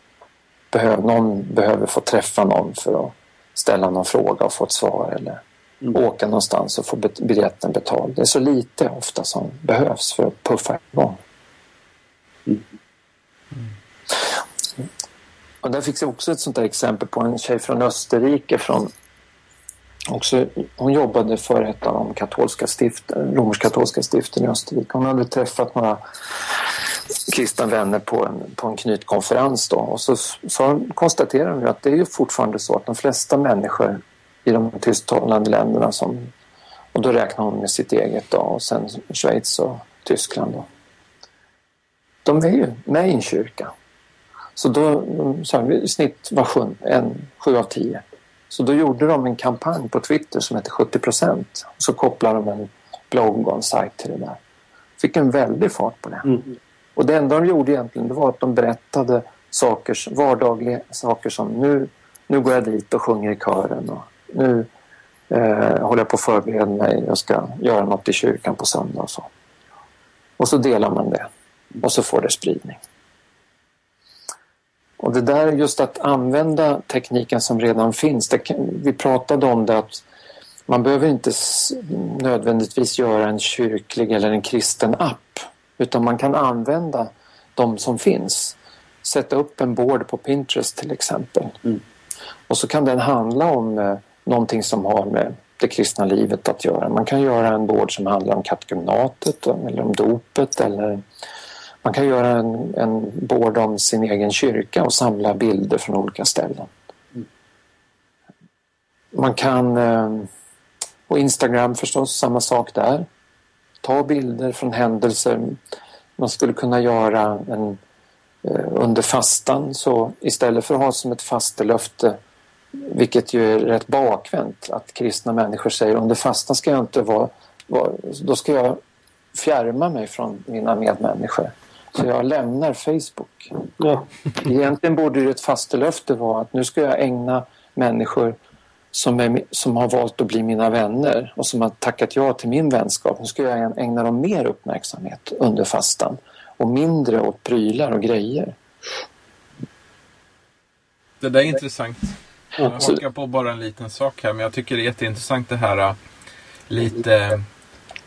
Behöv, någon behöver få träffa någon för att ställa någon fråga och få ett svar eller mm. åka någonstans och få biljetten betald. Det är så lite ofta som behövs för att puffa igång. Mm. Och där fick jag också ett sånt där exempel på en tjej från Österrike från också, hon jobbade för ett av de katolska stiften, romersk-katolska stiften i Österrike. Hon hade träffat några kristna vänner på en, på en knytkonferens då och så, så konstaterade hon att det är ju fortfarande så att de flesta människor i de tysktalande länderna som, och då räknar hon med sitt eget då och sen Schweiz och Tyskland då. De är ju med i en kyrka. Så då, sa vi, i snitt var sjun, en, sju av tio. Så då gjorde de en kampanj på Twitter som hette 70 procent. Så kopplade de en blogg och en sajt till det där. Fick en väldig fart på det. Mm. Och det enda de gjorde egentligen det var att de berättade saker, vardagliga saker som nu, nu går jag dit och sjunger i kören och nu eh, håller jag på att förbereda mig, jag ska göra något i kyrkan på söndag och så. Och så delar man det och så får det spridning. Och det där just att använda tekniken som redan finns. Kan, vi pratade om det att man behöver inte nödvändigtvis göra en kyrklig eller en kristen app utan man kan använda de som finns. Sätta upp en board på Pinterest till exempel. Mm. Och så kan den handla om eh, någonting som har med det kristna livet att göra. Man kan göra en board som handlar om katekumnatet eller om dopet eller man kan göra en, en board om sin egen kyrka och samla bilder från olika ställen. Man kan, ehm, och Instagram förstås, samma sak där. Ta bilder från händelser. Man skulle kunna göra en eh, under fastan så istället för att ha som ett fastelöfte vilket ju är rätt bakvänt att kristna människor säger under fastan ska jag inte vara, vara då ska jag fjärma mig från mina medmänniskor. Så jag lämnar Facebook. Ja. Egentligen borde ett fastelöfte vara att nu ska jag ägna människor som, är, som har valt att bli mina vänner och som har tackat ja till min vänskap. Nu ska jag ägna dem mer uppmärksamhet under fastan och mindre åt prylar och grejer. Det där är intressant. Jag hakar på bara en liten sak här men jag tycker det är jätteintressant det här äh, lite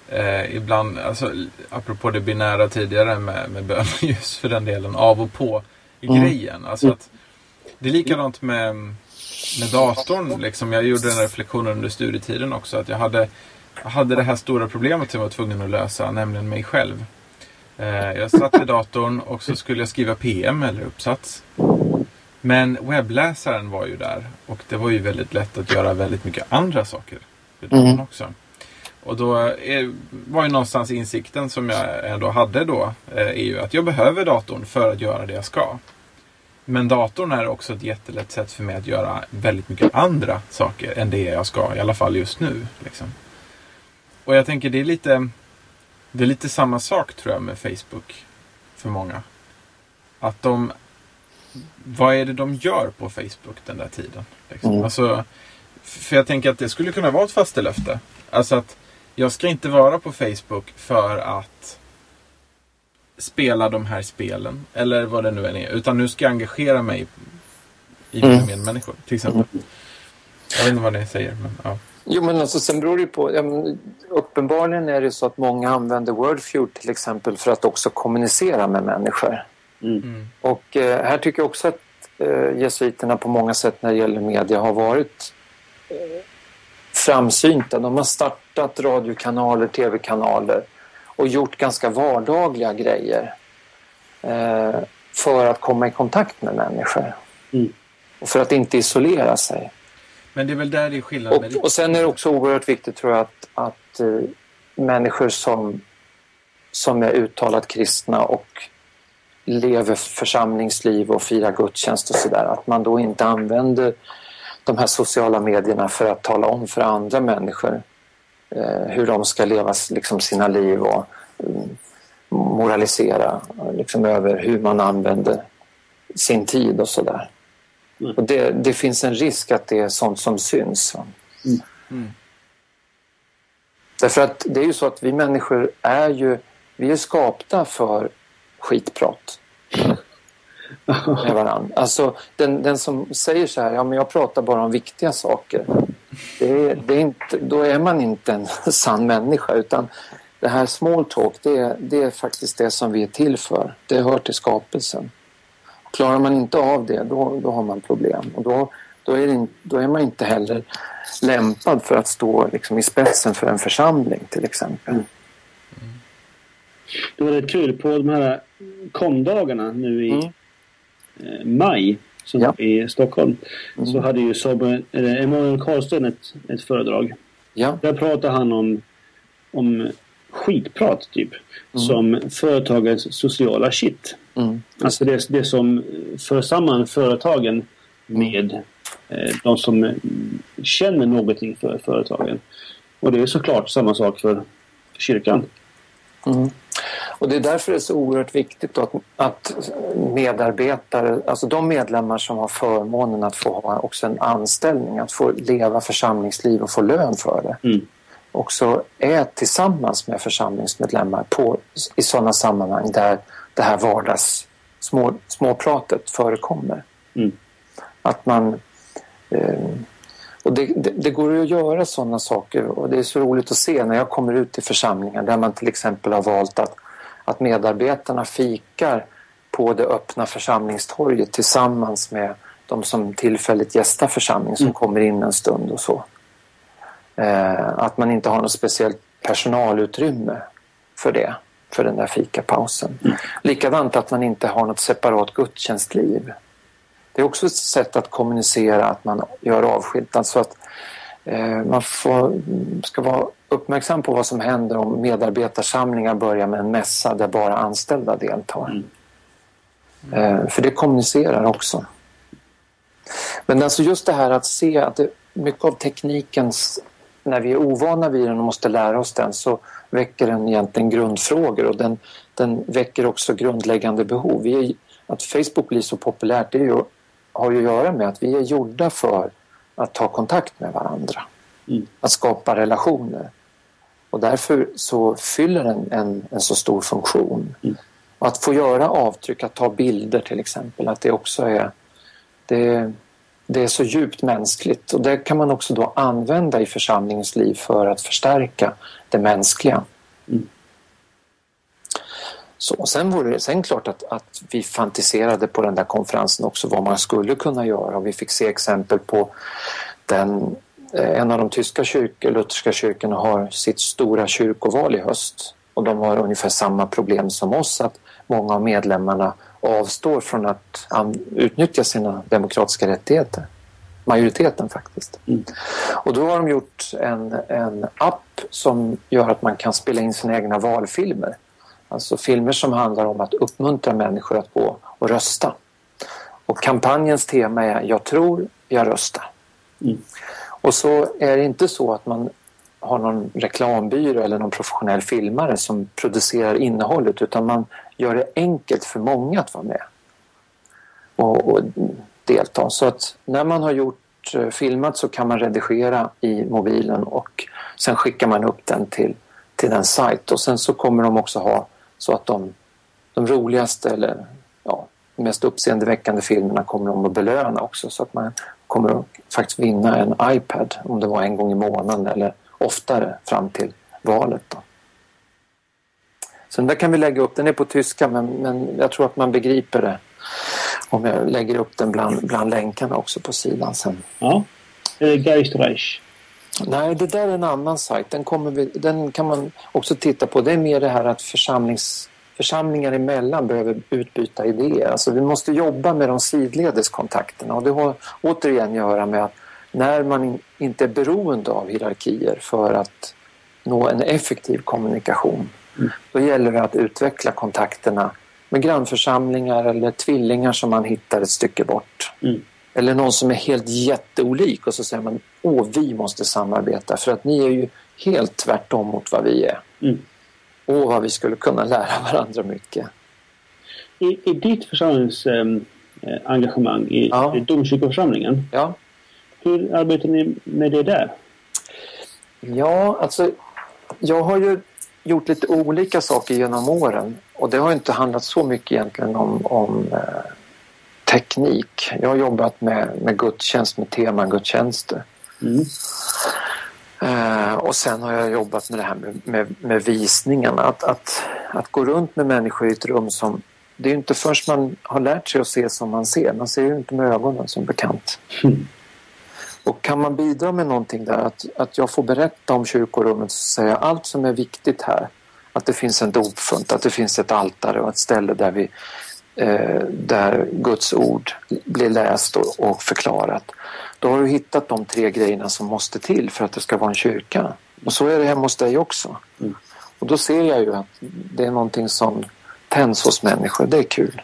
Eh, ibland, alltså, apropå det binära tidigare med, med bönljus för den delen, av och på i mm. grejen. Alltså att, det är likadant med, med datorn. Liksom. Jag gjorde den reflektionen under studietiden också. Att jag hade, hade det här stora problemet som jag var tvungen att lösa, nämligen mig själv. Eh, jag satt vid datorn och så skulle jag skriva PM eller uppsats. Men webbläsaren var ju där och det var ju väldigt lätt att göra väldigt mycket andra saker vid datorn mm. också. Och då är, var ju någonstans insikten som jag ändå hade då eh, är ju att jag behöver datorn för att göra det jag ska. Men datorn är också ett jättelätt sätt för mig att göra väldigt mycket andra saker än det jag ska, i alla fall just nu. Liksom. Och jag tänker det är lite det är lite samma sak tror jag med Facebook för många. Att de vad är det de gör på Facebook den där tiden? Liksom? Mm. Alltså, för jag tänker att det skulle kunna vara ett fastelöfte. Alltså att jag ska inte vara på Facebook för att spela de här spelen. Eller vad det nu än är. Utan nu ska jag engagera mig i mina mm. medmänniskor. Till exempel. Jag vet inte vad ni säger. Men, ja. Jo men alltså sen beror det på. Ja, uppenbarligen är det så att många använder Wordfeud till exempel för att också kommunicera med människor. Mm. mm. Och eh, här tycker jag också att eh, jesuiterna på många sätt när det gäller media har varit eh, framsynta. De har startat radiokanaler, tv-kanaler och gjort ganska vardagliga grejer eh, för att komma i kontakt med människor. Mm. Och för att inte isolera sig. Men det är väl där det är skillnaden. Och, och sen är det också oerhört viktigt tror jag att, att uh, människor som, som är uttalat kristna och lever församlingsliv och firar gudstjänst och sådär, att man då inte använder de här sociala medierna för att tala om för andra människor eh, hur de ska leva liksom, sina liv och mm, moralisera liksom, över hur man använder sin tid och sådär. Mm. Och det, det, finns en risk att det är sånt som syns. Mm. Mm. Därför att det är ju så att vi människor är ju vi är skapta för skitprat med varandra. Alltså den, den som säger så här, ja men jag pratar bara om viktiga saker. Det är, det är inte, då är man inte en sann människa utan det här small talk det är, det är faktiskt det som vi är till för. Det hör till skapelsen. Klarar man inte av det då, då har man problem och då, då, är det, då är man inte heller lämpad för att stå liksom, i spetsen för en församling till exempel. Det var rätt kul på de här kondagarna nu i Mm. eh, maj som Ja. i Stockholm. Mm. Så hade ju eller Emanuel Karlström ett, ett föredrag. Ja, Där pratade han om, om skitprat typ. Mm. Som företagets sociala shit. mm. Alltså det, det som för samman företagen med eh, de som känner någonting för företagen. Och det är såklart samma sak för kyrkan. Mm. Och det är därför det är så oerhört viktigt att, att medarbetare, alltså de medlemmar som har förmånen att få ha också en anställning, att få leva församlingsliv och få lön för det. Mm. Också är tillsammans med församlingsmedlemmar på, i sådana sammanhang där det här vardags små, småpratet förekommer. Mm. Att man eh, och det, det, det går att göra sådana saker och det är så roligt att se när jag kommer ut till församlingar där man till exempel har valt att, att medarbetarna fikar på det öppna församlingstorget tillsammans med de som tillfälligt gästar församlingen som Mm. kommer in en stund och så. Eh, att man inte har något speciellt personalutrymme för det, för den där fikapausen. Likadant att man inte har något separat gudstjänstliv. Det är också ett sätt att kommunicera att man gör avskilt. Alltså att eh, man får, ska vara uppmärksam på vad som händer om medarbetarsamlingar börjar med en mässa där bara anställda deltar. Eh, för det kommunicerar också. Men alltså just det här att se att det, mycket av teknikens, när vi är ovana vid den och måste lära oss den så väcker den egentligen grundfrågor och den, den väcker också grundläggande behov. Vi är, att Facebook blir så populärt det ju, har ju att göra med att vi är gjorda för att ta kontakt med varandra. Mm. Att skapa relationer. Och därför så fyller den en, en så stor funktion. Mm. Att få göra avtryck, att ta bilder till exempel, att det också är det, det är så djupt mänskligt och det kan man också då använda i församlingens liv för att förstärka det mänskliga. Mm. Så, sen vore det sen klart att, att vi fantiserade på den där konferensen också vad man skulle kunna göra och vi fick se exempel på den, en av de tyska kyrkor, lutherska kyrkorna har sitt stora kyrkoval i höst och de har ungefär samma problem som oss att många av medlemmarna avstår från att utnyttja sina demokratiska rättigheter. Majoriteten faktiskt. Mm. Och då har de gjort en, en app som gör att man kan spela in sina egna valfilmer. Alltså filmer som handlar om att uppmuntra människor att gå och rösta. Och kampanjens tema är Jag tror, jag röstar. Mm. Och så är det inte så att man har någon reklambyrå eller någon professionell filmare som producerar innehållet utan man gör det enkelt för många att vara med och, och delta. Så att när man har gjort eh, filmat så kan man redigera i mobilen och sen skickar man upp den till, till den sajt och sen så kommer de också ha så att de, de roligaste eller ja, mest uppseendeväckande filmerna kommer de att belöna också så att man kommer att faktiskt vinna en iPad om det var en gång i månaden eller oftare fram till valet. Då. Så den där kan vi lägga upp. Den är på tyska men, men jag tror att man begriper det om jag lägger upp den bland, bland länkarna också på sidan sen. Ja. Geistreich. Nej, det där är en annan sajt. Den, kommer vi, den kan man också titta på. Det är mer det här att församlings, församlingar emellan behöver utbyta idéer. Alltså vi måste jobba med de sidledes kontakterna och det har återigen att göra med att när man in, inte är beroende av hierarkier för att nå en effektiv kommunikation Mm. då gäller det att utveckla kontakterna med grannförsamlingar eller tvillingar som man hittar ett stycke bort. Mm. Eller någon som är helt jätteolik och så säger man åh vi måste samarbeta för att ni är ju helt tvärtom mot vad vi är. Mm. Åh vad vi skulle kunna lära varandra mycket. I, I ditt församlingsengagemang i, Ja. i domkyrkoförsamlingen. Ja, Hur arbetar ni med det där? ja alltså jag har ju gjort lite olika saker genom åren och det har inte handlat så mycket egentligen om, om eh, teknik. Jag har jobbat med, med gudstjänst, med temagudstjänster. Mm. Eh, och sen har jag jobbat med det här med, med, med visningarna. Att, att, att gå runt med människor i ett rum som... Det är inte först man har lärt sig att se som man ser. Man ser ju inte med ögonen som bekant. Mm. Och kan man bidra med någonting där, att, att jag får berätta om kyrkorummet så säger jag allt som är viktigt här. Att det finns en dopfunt, att det finns ett altare och ett ställe där, vi, eh, där Guds ord blir läst och, och förklarat. Då har du hittat de tre grejerna som måste till för att det ska vara en kyrka. Och så är det hemma hos dig också. Mm. Och då ser jag ju att det är någonting som tänds hos människor. Det är kul.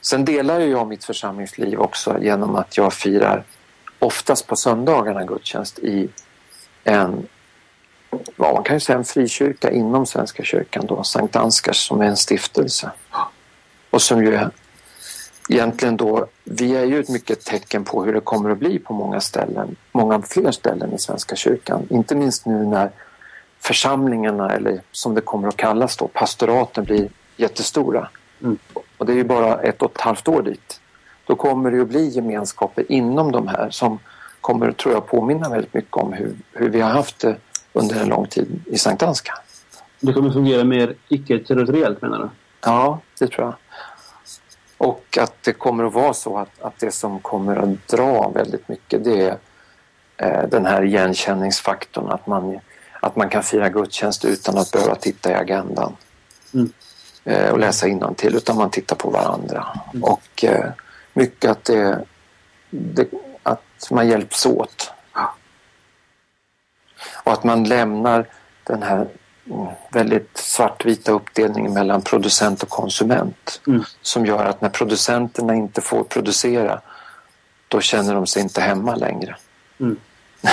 Sen delar ju jag mitt församlingsliv också genom att jag firar oftast på söndagarna gudstjänst i en, ja, man kan ju säga en frikyrka inom Svenska kyrkan då, Sankt Anskars som är en stiftelse. Och som ju egentligen då, vi är ju ett mycket tecken på hur det kommer att bli på många ställen, många fler ställen i Svenska kyrkan. Inte minst nu när församlingarna, eller som det kommer att kallas då, pastoraten blir jättestora. Mm. Och det är ju bara ett och ett halvt år dit. Då kommer det att bli gemenskaper inom de här som kommer, tror jag, påminna väldigt mycket om hur, hur vi har haft det under en lång tid i Sankt Anska. Det kommer fungera mer icke-territoriellt menar du? Ja, det tror jag. Och att det kommer att vara så att, att det som kommer att dra väldigt mycket det är eh, den här igenkänningsfaktorn att man, att man kan fira gudstjänst utan att behöva titta i agendan Mm. eh, och läsa till utan man tittar på varandra. Och eh, mycket att, det, det, att man hjälps åt. Och att man lämnar den här mm, väldigt svartvita uppdelningen mellan producent och konsument Mm. som gör att när producenterna inte får producera då känner de sig inte hemma längre. Mm.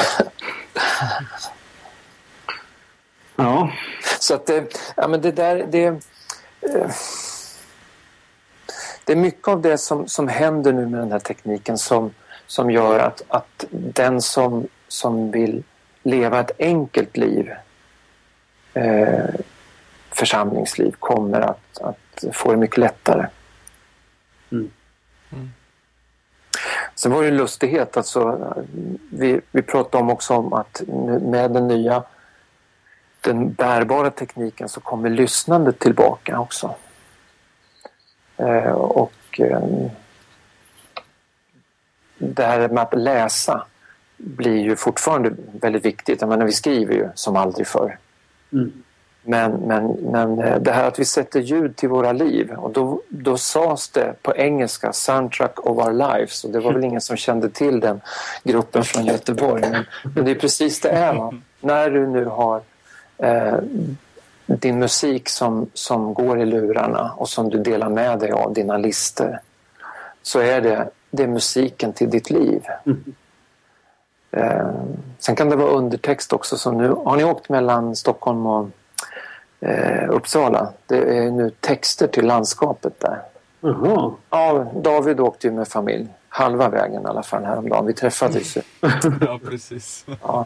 ja. Så att det, ja, men det där, det, eh, det är mycket av det som, som händer nu med den här tekniken som, som gör att, att den som, som vill leva ett enkelt liv, eh, församlingsliv, kommer att, att få det mycket lättare. Mm. Sen var det en lustighet, alltså, vi, vi pratade om också om att med den nya den bärbara tekniken så kommer lyssnandet tillbaka också. Eh, och eh, det här med att läsa blir ju fortfarande väldigt viktigt. Jag menar, vi skriver ju som aldrig förr. Mm. Men, men, men eh, det här att vi sätter ljud till våra liv och då, då sades det på engelska Soundtrack of our lives och det var väl ingen som kände till den gruppen från Göteborg. Men, men det är precis det är. Va? När du nu har eh, din musik som, som går i lurarna och som du delar med dig av dina listor så är det, det är musiken till ditt liv. Mm. Eh, sen kan det vara undertext också. Så nu, har ni åkt mellan Stockholm och eh, Uppsala? Det är nu texter till landskapet där. Jaha. Ja, David åkte ju med familj. Halva vägen i alla fall häromdagen. Vi träffades ju. ja, precis. Ja.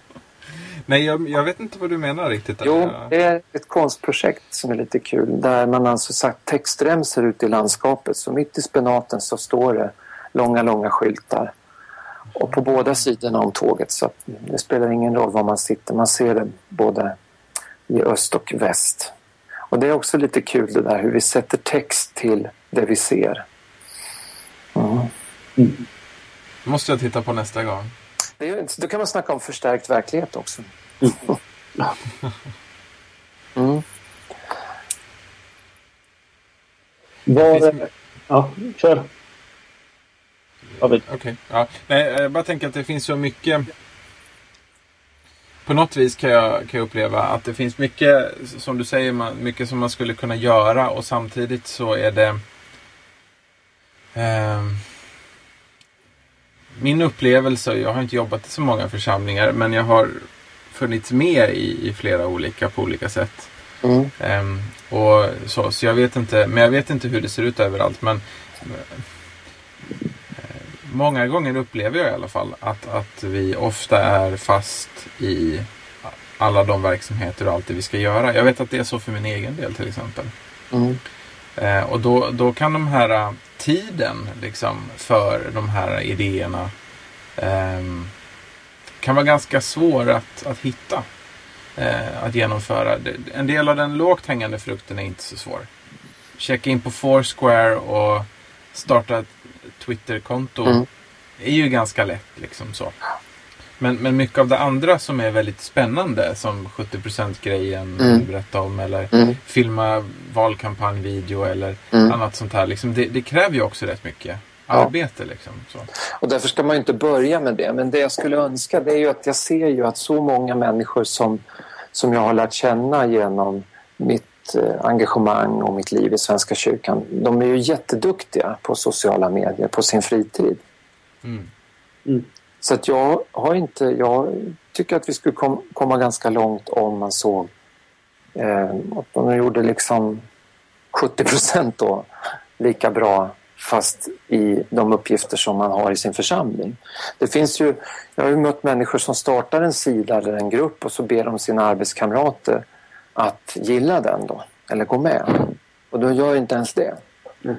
Nej, jag, jag vet inte vad du menar riktigt. Jo, det är ett konstprojekt som är lite kul. Där man alltså satt textremsor ute i landskapet. Så mitt i spenaten så står det långa, långa skyltar. Och på båda sidorna om tåget. Så att det spelar ingen roll var man sitter. Man ser det både i öst och väst. Och det är också lite kul det där hur vi sätter text till det vi ser. Mm. måste jag titta på nästa gång. Det inte- då kan man snacka om förstärkt verklighet också. Mm. Var... Ja, kör. Okej. Ja. Nej, jag bara tänker att det finns så mycket... På något vis kan jag, kan jag uppleva att det finns mycket, som du säger, man, mycket som man skulle kunna göra och samtidigt så är det... ehm, min upplevelse, jag har inte jobbat i så många församlingar, men jag har funnits med i, i flera olika på olika sätt. Mm. Ehm, och så, så jag vet inte, men jag vet inte hur det ser ut överallt. Men eh, många gånger upplever jag i alla fall att, att vi ofta är fast i alla de verksamheter och allt det vi ska göra. Jag vet att det är så för min egen del till exempel. Mm. Eh, och då, då kan de här uh, tiden liksom, för de här idéerna ehm, kan vara ganska svår att, att hitta. Eh, att genomföra. En del av den lågt hängande frukten är inte så svår. Checka in på Foursquare och starta ett Twitterkonto Mm. är ju ganska lätt. Liksom så. Men, men mycket av det andra som är väldigt spännande som 70% grejen Mm. du berättade om eller Mm. filma valkampanjvideo eller Mm. annat sånt här. Liksom, det, det kräver ju också rätt mycket Ja. arbete. Liksom, så. Och därför ska man ju inte börja med det. Men det jag skulle önska det är ju att jag ser ju att så många människor som, som jag har lärt känna genom mitt eh, engagemang och mitt liv i Svenska kyrkan. De är ju jätteduktiga på sociala medier på sin fritid. Mm. Så att jag har inte, jag tycker att vi skulle kom, komma ganska långt om man såg eh, att de gjorde liksom 70 procent då lika bra fast i de uppgifter som man har i sin församling. Det finns ju, jag har ju mött människor som startar en sida eller en grupp och så ber de sina arbetskamrater att gilla den då, eller gå med. Och då gör inte ens det. Nej.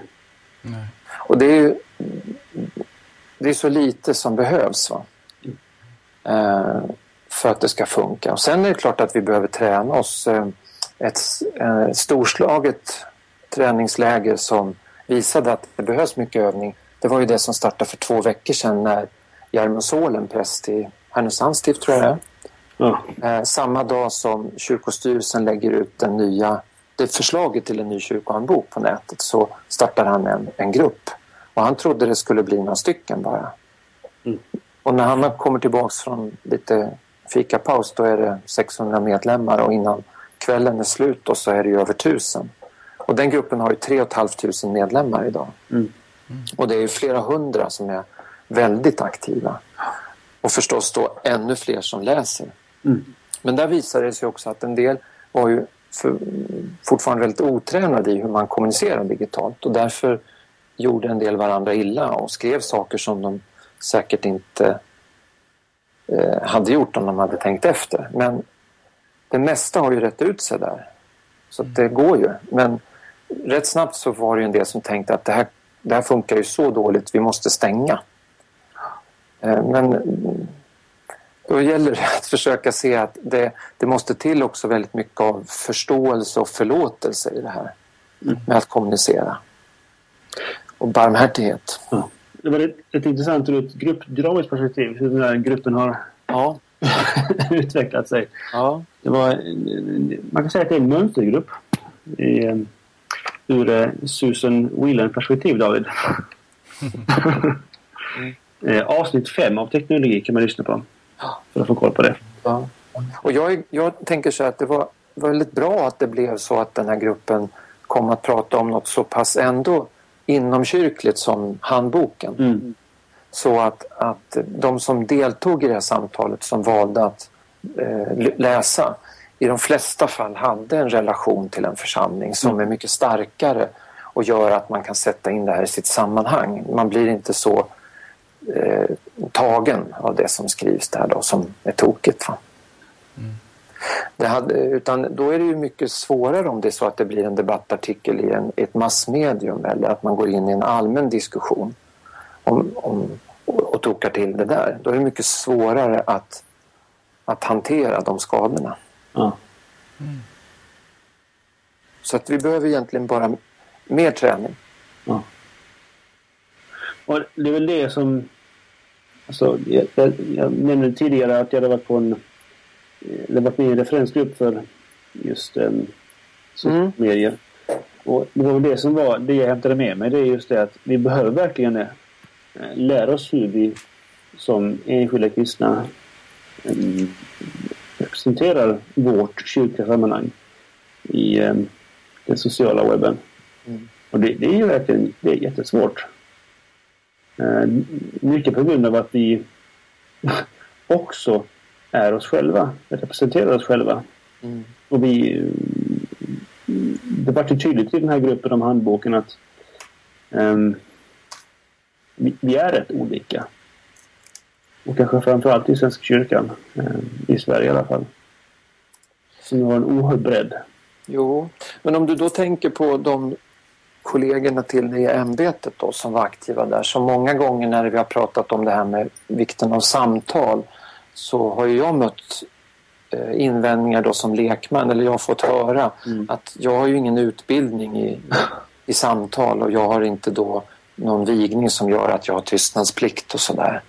Och det är ju det är så lite som behövs va? Eh, för att det ska funka. Och sen är det klart att vi behöver träna oss. Eh, ett eh, storslaget träningsläger som visade att det behövs mycket övning. Det var ju det som startade för två veckor sedan när Jarmo Solen, präst i Härnösands stift tror jag det är, Ja. Eh, samma dag som kyrkostyrelsen lägger ut den nya, det förslaget till en ny kyrkohandbok på nätet så startar han en, en grupp. Och han trodde det skulle bli några stycken bara. Mm. Och när han kommer tillbaks från lite fikapaus då är det 600 medlemmar och innan kvällen är slut då så är det ju över 1000. Och den gruppen har ju 3 500 medlemmar idag. Mm. Och det är ju flera hundra som är väldigt aktiva. Och förstås då ännu fler som läser. Mm. Men där visade det sig också att en del var ju för, fortfarande väldigt otränade i hur man kommunicerar digitalt och därför gjorde en del varandra illa och skrev saker som de säkert inte eh, hade gjort om de hade tänkt efter. Men det mesta har ju rätt ut sig där. Så mm. det går ju. Men rätt snabbt så var det ju en del som tänkte att det här, det här funkar ju så dåligt, vi måste stänga. Eh, Men då gäller det att försöka se att det, det måste till också väldigt mycket av förståelse och förlåtelse i det här med att kommunicera. Och barmhärtighet. Ja. Det var rätt intressant ur ett gruppdynamiskt perspektiv hur den här gruppen har Ja, utvecklat sig. ja. Det var, man kan säga att det är en mönstergrupp i, ur eh, Susan Whelan-perspektiv, David. Eh, Avsnitt fem av teknologi kan man lyssna på för att få koll på det. Ja. Och jag, jag tänker så att det var väldigt bra att det blev så att den här gruppen kom att prata om något så pass ändå inomkyrkligt som handboken. Mm. Så att, att de som deltog i det här samtalet som valde att eh, läsa i de flesta fall hade en relation till en församling som är mycket starkare och gör att man kan sätta in det här i sitt sammanhang. Man blir inte så eh, tagen av det som skrivs där då som är tokigt. Va? Det hade, utan då är det ju mycket svårare om det är så att det blir en debattartikel i en, ett massmedium eller att man går in i en allmän diskussion om, om, och, och tokar till det där. Då är det mycket svårare att, att hantera de skadorna. Ja. Så att vi behöver egentligen bara mer träning. Ja. Och det är väl det som... Alltså, jag, jag, jag nämnde tidigare att jag hade varit på en... Eller varit med i en referensgrupp för just um, Mm. medier. Och det var det som var det jag hämtade med mig. Det är just det att vi behöver verkligen eh, lära oss hur vi som enskilda kristna um, representerar vårt kyrkliga sammanhang i um, den sociala webben. Mm. Och det, det är ju verkligen det är jättesvårt. Eh, mycket på grund av att vi också är oss själva, representerar oss själva. Mm. Och vi, det var ju tydligt i den här gruppen om handboken att ehm, vi, vi är rätt olika. Och kanske framförallt i Svenska kyrkan, ehm, i Sverige i alla fall. som har en oerhörd bredd. Jo, men om du då tänker på de kollegorna till det ämbetet då som var aktiva där. Så många gånger när vi har pratat om det här med vikten av samtal så har jag mött eh, invändningar då som lekman eller jag har fått höra Mm. att jag har ju ingen utbildning i, i samtal och jag har inte då någon vigning som gör att jag har tystnadsplikt och sådär.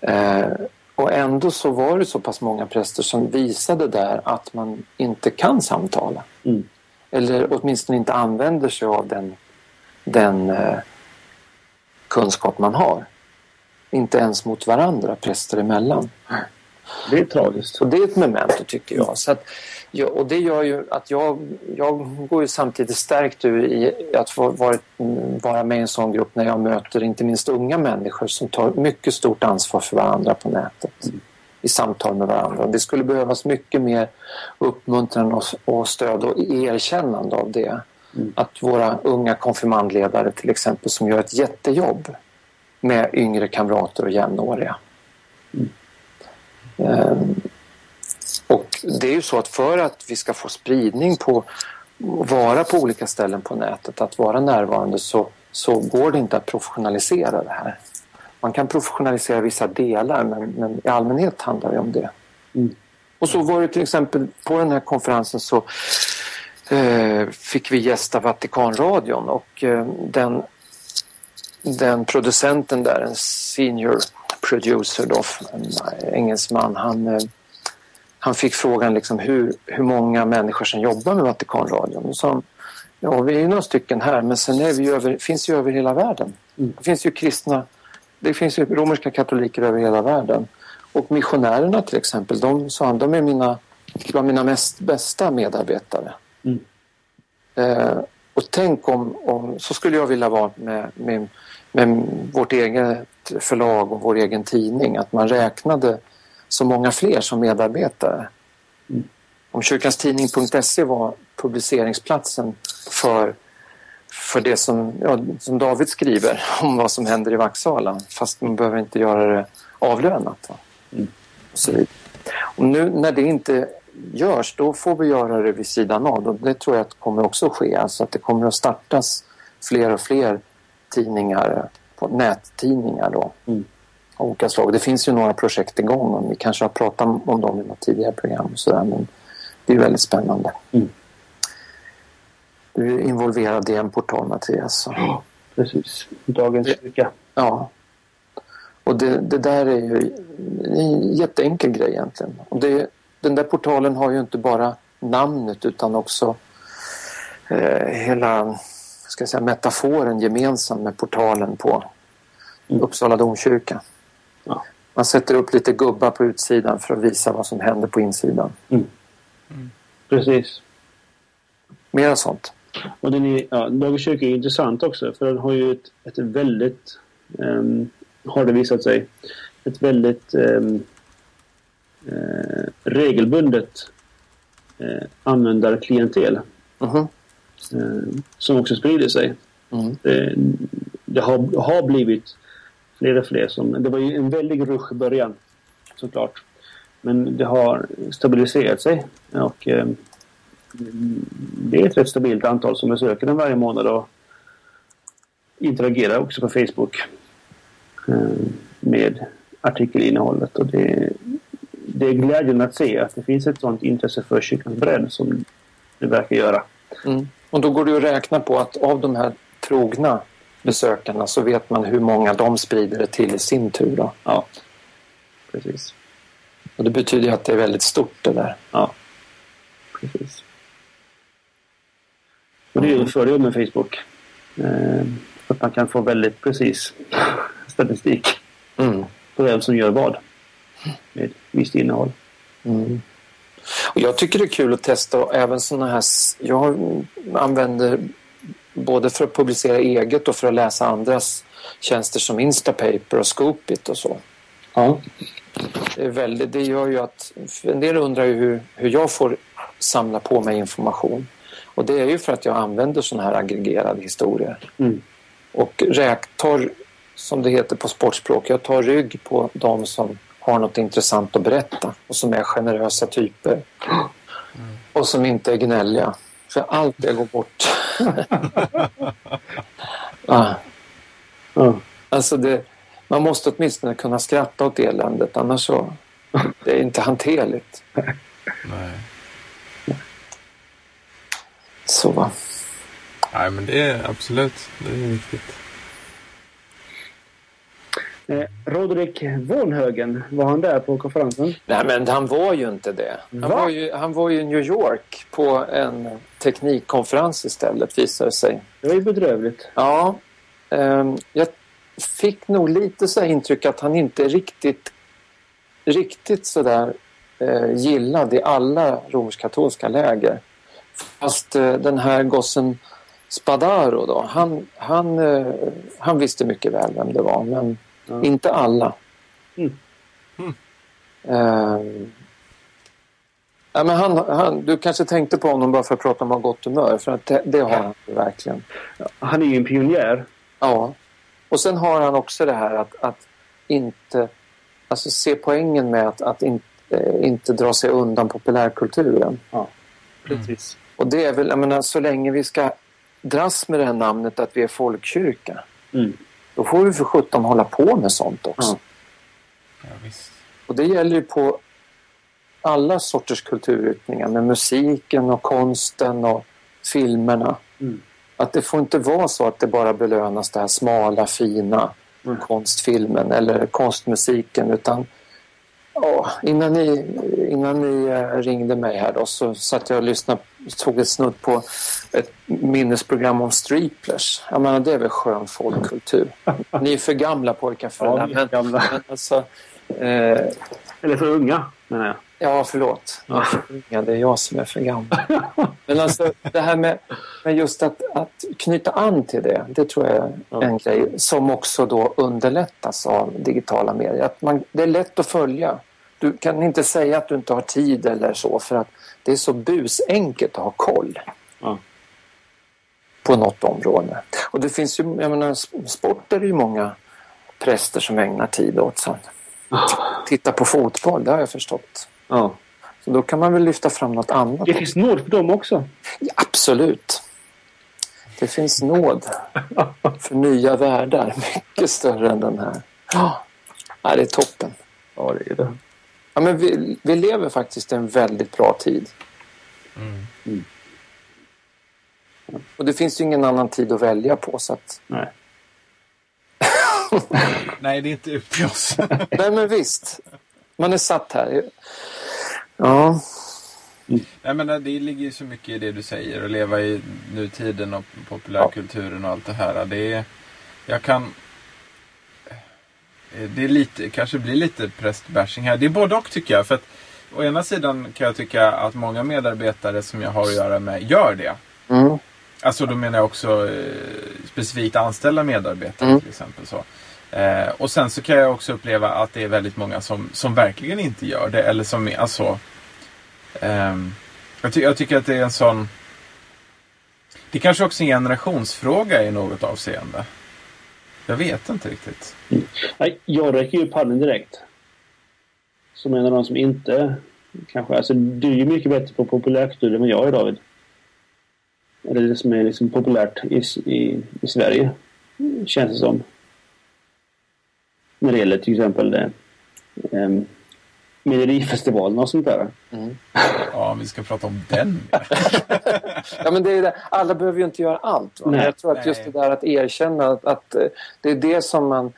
Eh, och ändå så var det så pass många präster som visade där att man inte kan samtala. Mm. Eller åtminstone inte använder sig av den, den eh, kunskap man har. Inte ens mot varandra, präster emellan. Det är tragiskt. Så det är ett memento tycker jag. Så att, ja, och det gör ju att jag, jag går ju samtidigt stärkt ur i att varit, vara med i en sån grupp när jag möter inte minst unga människor som tar mycket stort ansvar för varandra på nätet. I samtal med varandra. Det skulle behövas mycket mer uppmuntran och, och stöd och erkännande av det. Mm. Att våra unga konfirmandledare till exempel som gör ett jättejobb med yngre kamrater och jämnåriga. Ehm, och det är ju så att för att vi ska få spridning på vara på olika ställen på nätet, att vara närvarande så, så går det inte att professionalisera det här. Man kan professionalisera vissa delar men, men i allmänhet handlar det om det. Mm. Och så var det till exempel på den här konferensen så eh, fick vi gästa Vatikanradion och eh, den, den producenten där, en senior producer då, en engelsman, han, eh, han fick frågan liksom hur, hur många människor som jobbar med Vatikanradion. Och sa ja vi är några stycken här men sen är vi över, finns ju över hela världen. Mm. Det finns ju kristna, det finns ju romerska katoliker över hela världen. Och missionärerna till exempel, de sa han, de är mina, bland mina mest bästa medarbetare. Mm. Eh, och tänk om, om, så skulle jag vilja vara med, med, med vårt eget förlag och vår egen tidning, att man räknade så många fler som medarbetare. Mm. Om kyrkanstidning.se var publiceringsplatsen för, för det som, ja, som David skriver om vad som händer i Vaxala, fast man behöver inte göra det avlönat. Mm. Och, så vidare. och nu när det inte görs, då får vi göra det vid sidan av. Och det tror jag att kommer också att ske. Alltså att det kommer att startas fler och fler tidningar, på nättidningar då. Mm. Av olika slag. Det finns ju några projekt igång och vi kanske har pratat om dem i något tidigare program och sådär. Men det är väldigt spännande. Mm. Du är involverad i en portal Mattias. Ja, precis. Dagens kyrka. Ja. Och det, det där är ju en jätteenkel grej egentligen. Och det, den där portalen har ju inte bara namnet utan också eh, hela ska jag säga, metaforen gemensam med portalen på Mm. Uppsala domkyrka. Ja. Man sätter upp lite gubbar på utsidan för att visa vad som händer på insidan. Precis. Mera sånt. Och den är, ja, Dagens kyrka är intressant också för den har ju ett, ett väldigt, ehm, har det visat sig, ett väldigt ehm, eh, regelbundet eh, användarklientel Mhm. eh, som också sprider sig. Mm. Det, det har, har blivit fler och fler. Som, det var ju en väldig rush i början såklart. Men det har stabiliserat sig och eh, det är ett rätt stabilt antal som besöker den varje månad och interagerar också på Facebook eh, med artikelinnehållet. Och det, det är glädjande att se att det finns ett sådant intresse för kyrkans bredd som det verkar göra. Mm. Och då går det att räkna på att av de här trogna besökarna så vet man hur många de sprider det till i sin tur. Då. Ja, precis. Och det betyder ju att det är väldigt stort det där. Ja, precis. Och det är ju en fördel med Facebook. Eh, att man kan få väldigt precis statistik Mm. på vem som gör vad med visst innehåll. Mm. Och jag tycker det är kul att testa även sådana här... Jag använder både för att publicera eget och för att läsa andras tjänster som Instapaper och Scoopit och så. Ja. Det, är väldigt, det gör ju att... En del undrar ju hur, hur jag får samla på mig information. Och det är ju för att jag använder sådana här aggregerade historier. Mm. Och räk, tar, som det heter på sportspråk, jag tar rygg på de som har något intressant att berätta och som är generösa typer. Och som inte är gnälliga. För allt det går bort. ah. Ja. Alltså det, man måste åtminstone kunna skratta åt eländet annars så det är inte hanterligt. Nej. Så va. Nej, men det är absolut. Det är viktigt. Eh, Rodrik Vonhögen, var han där på konferensen? Nej men han var ju inte det. Han Va? var ju, han var ju i New York på en teknikkonferens istället visade det sig. Det var ju bedrövligt. Ja, ehm, jag fick nog lite så här intryck att han inte riktigt, riktigt sådär eh, gillad i alla romersk-katolska läger. Fast eh, den här gossen Spadaro då, han, han, eh, han visste mycket väl vem det var men Ja. inte alla. Mm. Mm. Ehm, ja, men han, han, du kanske tänkte på honom bara för att prata om att ha gott humör för att det, det har han verkligen. Han är ju en pionjär. Ja. Och sen har han också det här att, att inte alltså se poängen med att, att inte, eh, inte dra sig undan populärkulturen. Precis. Och det är väl, jag menar, så länge vi ska dras med det här namnet att vi är folkkyrka, Mm. då får vi för sjutton hålla på med sånt också. Ja. Ja. Och det gäller ju på alla sorters kulturyttringar med musiken och konsten och filmerna. Mm. Att det får inte vara så att det bara belönas det här smala, fina Mm. konstfilmen eller konstmusiken utan ja, innan ni, innan ni eh, ringde mig här då så satt jag och lyssnade, tog ett snudd på ett minnesprogram om striplers. Jag menar det är väl skön folkkultur. Ni är för gamla pojkar för Ja, det vi där. är gamla. men alltså, eh, Eller för unga, menar jag. Ja, förlåt. Unga, det är jag som är för gammal. Men alltså det här med, med just att, att knyta an till det, det tror jag är Ja. en grej som också då underlättas av digitala medier. Att man, det är lätt att följa. Du kan inte säga att du inte har tid eller så för att det är så busenkelt att ha koll Ja. på något område. Och det finns ju, jag menar, sport är det ju många präster som ägnar tid åt. Så. Titta på fotboll, det har jag förstått. Ja. Så då kan man väl lyfta fram något annat. Det finns nåd för dem också. Ja, absolut. Det finns nåd för nya världar. Mycket större än den här. Ja, det är toppen. Ja, det är det. Ja, men vi, vi lever faktiskt i en väldigt bra tid. Mm. Och det finns ju ingen annan tid att välja på. Så att, Nej. Nej, det är inte upp till oss. nej, men visst. Man är satt här. Ja, Nej, men det ligger ju så mycket i det du säger. Att leva i nutiden och populärkulturen och allt det här. Det är, jag kan... Det är lite, kanske blir lite prästbashing här. Det är både och tycker jag. För att å ena sidan kan jag tycka att många medarbetare som jag har att göra med gör det. mm, Alltså då menar jag också eh, specifikt anställda medarbetare Mm. till exempel. Så. Eh, och sen så kan jag också uppleva att det är väldigt många som, som verkligen inte gör det. Eller som alltså... Um, jag, ty- jag tycker att det är en sån... Det är kanske också är en generationsfråga i något avseende. Jag vet inte riktigt. Mm. Nej, jag räcker ju upp handen direkt. Som en av de som inte kanske... Alltså, du är ju mycket bättre på populärkultur än vad jag är, David. Eller det som är liksom populärt i, i, i Sverige. Känns det som. När det gäller till exempel eh, Melodifestivalen och sånt där. mm. Ja, vi ska prata om den. Ja, men det är det. Alla behöver ju inte göra allt. Va? Nej. jag tror att just Nej. det där att erkänna att, att eh, det är det som man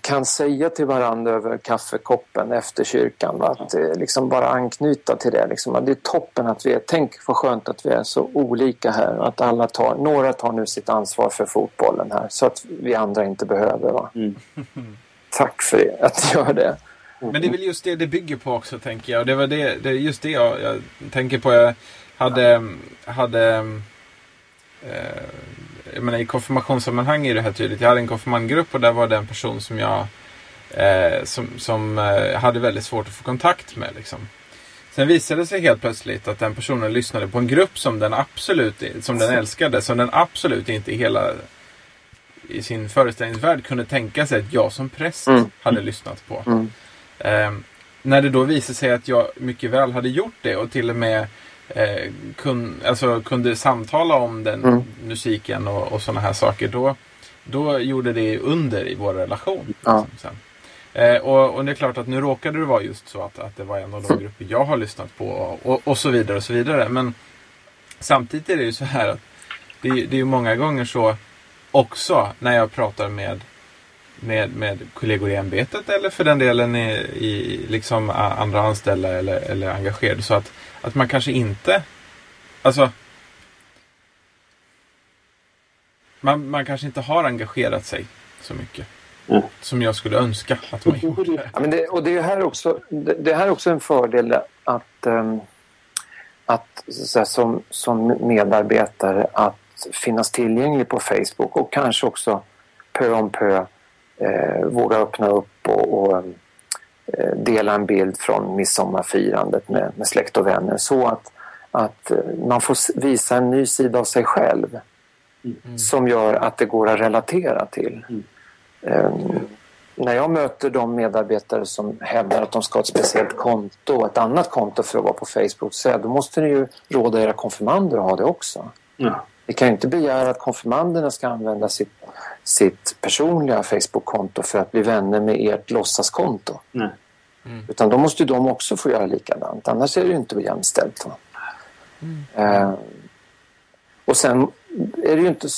kan säga till varandra över kaffekoppen efter kyrkan. Va? Att eh, liksom bara anknyta till det. Liksom. Att Det är toppen att vi är, tänk vad skönt att vi är så olika här. Att alla tar, några tar nu sitt ansvar för fotbollen här så att vi andra inte behöver. Va? Mm. Tack för det, att ni gör det. Men det är väl just det det bygger på också tänker jag. Och det var det, det är just det jag, jag tänker på. Jag hade, hade eh, jag menar, i konfirmationssammanhang är det här tydligt. Jag hade en konfirmandgrupp och där var det en person som jag eh, som, som eh, hade väldigt svårt att få kontakt med. Liksom. Sen visade det sig helt plötsligt att den personen lyssnade på en grupp som den absolut som den älskade. Som den absolut inte i hela i sin föreställningsvärld kunde tänka sig att jag som präst Mm. hade lyssnat på. Mm. Ehm, när det då visade sig att jag mycket väl hade gjort det och till och med eh, kun, alltså, kunde samtala om den Mm. musiken och, och sådana här saker. Då, då gjorde det under i vår relation. Ja. liksom. Eh, och, och det är klart att nu råkade det vara just så att, att det var en av de grupper jag har lyssnat på och, och, och så vidare och så vidare. Men samtidigt är det ju så här att det, det är ju många gånger så också när jag pratar med med, med kollegor i ämbetet eller för den delen i, i liksom andra anställda eller, eller engagerade. Så att, att man kanske inte... Alltså... Man, man kanske inte har engagerat sig så mycket. Mm. Som jag skulle önska att man gjorde. Ja, men det, och det är här också, det, det här är också en fördel att, ehm, att säga, som, som medarbetare att finnas tillgänglig på Facebook och kanske också pö om pö eh, våga öppna upp och, och eh, dela en bild från midsommarfirandet med, med släkt och vänner så att, att eh, man får visa en ny sida av sig själv som gör att det går att relatera till. Eh, när jag möter de medarbetare som hävdar att de ska ha ett speciellt konto, ett annat konto för att vara på Facebook, så då måste ni ju råda era konfirmander att ha det också. Ja. Vi kan ju inte begära att konfirmanderna ska använda sitt, sitt personliga Facebook-konto för att bli vänner med ert låtsaskonto. Nej. Utan då måste ju de också få göra likadant, annars är det ju inte jämställt. Va? Eh, och sen är det ju inte,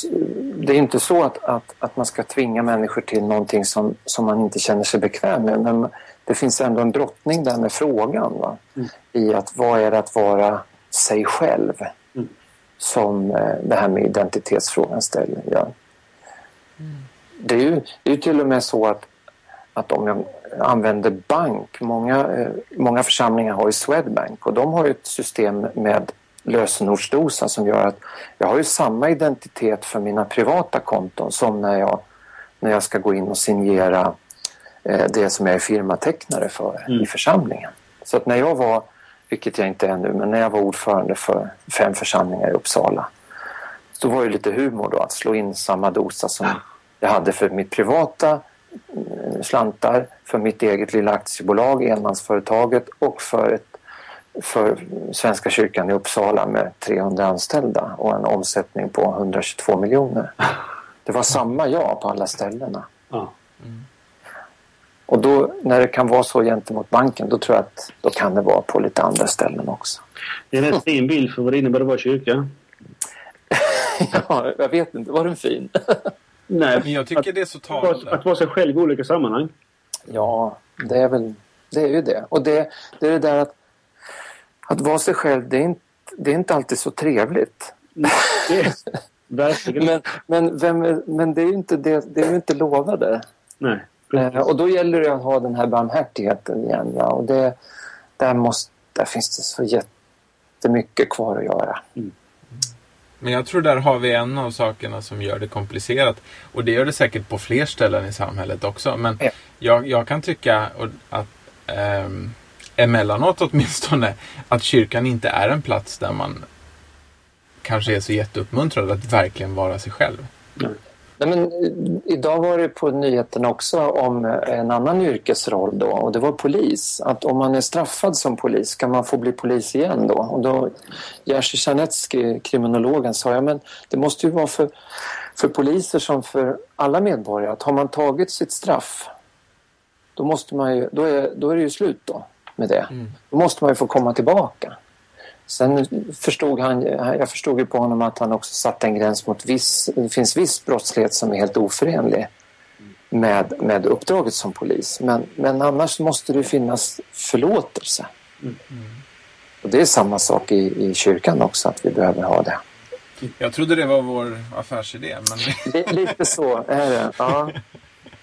det är inte så att, att, att man ska tvinga människor till någonting som, som man inte känner sig bekväm med. Men det finns ändå en brottning där med frågan. Va? I att vad är det att vara sig själv? Som eh, det här med identitetsfrågan ställer. Ja. Det är ju det är ju till och med så att, att om jag använder bank, många, eh, många församlingar har ju Swedbank och de har ju ett system med lösenordsdosa som gör att jag har ju samma identitet för mina privata konton som när jag, när jag ska gå in och signera eh, det som jag är firmatecknare för i församlingen. Så att när jag var, vilket jag inte är nu, men när jag var ordförande för fem församlingar i Uppsala då var det lite humor då att slå in samma dosa som jag hade för mitt privata eh, slantar, för mitt eget lilla aktiebolag, enmansföretaget och för, ett, för Svenska kyrkan i Uppsala med 300 anställda och en omsättning på 122 miljoner. Det var samma jag på alla ställena. Ja. Och då när det kan vara så gentemot banken då tror jag att då kan det vara på lite andra ställen också. Det är en rätt fin bild för vad det innebär att vara kyrka. ja, jag vet inte, var den fin? Nej, Men jag tycker det är så att, vara- talande. att vara sig själv i olika sammanhang. Ja, det är väl det är ju det. Och det, det är det där att, att vara sig själv, det är, inte, det är inte alltid så trevligt. Det är, verkligen. Men, men, vem är, men det är ju inte, det, det är ju inte lovade. Nej. Eh, och då gäller det att ha den här barmhärtigheten igen. Va? Och det, där, måste, där finns det så jättemycket kvar att göra. Men jag tror där har vi en av sakerna som gör det komplicerat. Och det gör det säkert på fler ställen i samhället också. Men Ja. jag, jag kan tycka att ehm, emellanåt åtminstone att kyrkan inte är en plats där man kanske är så jätteuppmuntrad att verkligen vara sig själv. Nej, men, eh, idag var det på nyheterna också om eh, en annan yrkesroll då och det var polis. Att om man är straffad som polis kan man få bli polis igen då. Och då Jerzy Sarnecki, kriminologen, sa ja, men det måste ju vara för, för poliser som för alla medborgare att har man tagit sitt straff då, måste man ju, då, är, då är det ju slut då med det. Då måste man ju få komma tillbaka. Sen förstod han, jag förstod ju på honom att han också satte en gräns mot viss, det finns viss brottslighet som är helt oförenlig med, med uppdraget som polis. Men, men annars måste det finnas förlåtelse. Och det är samma sak i, i kyrkan också, att vi behöver ha det. Jag trodde det var vår affärsidé. Men Li- Lite så är det. Ja.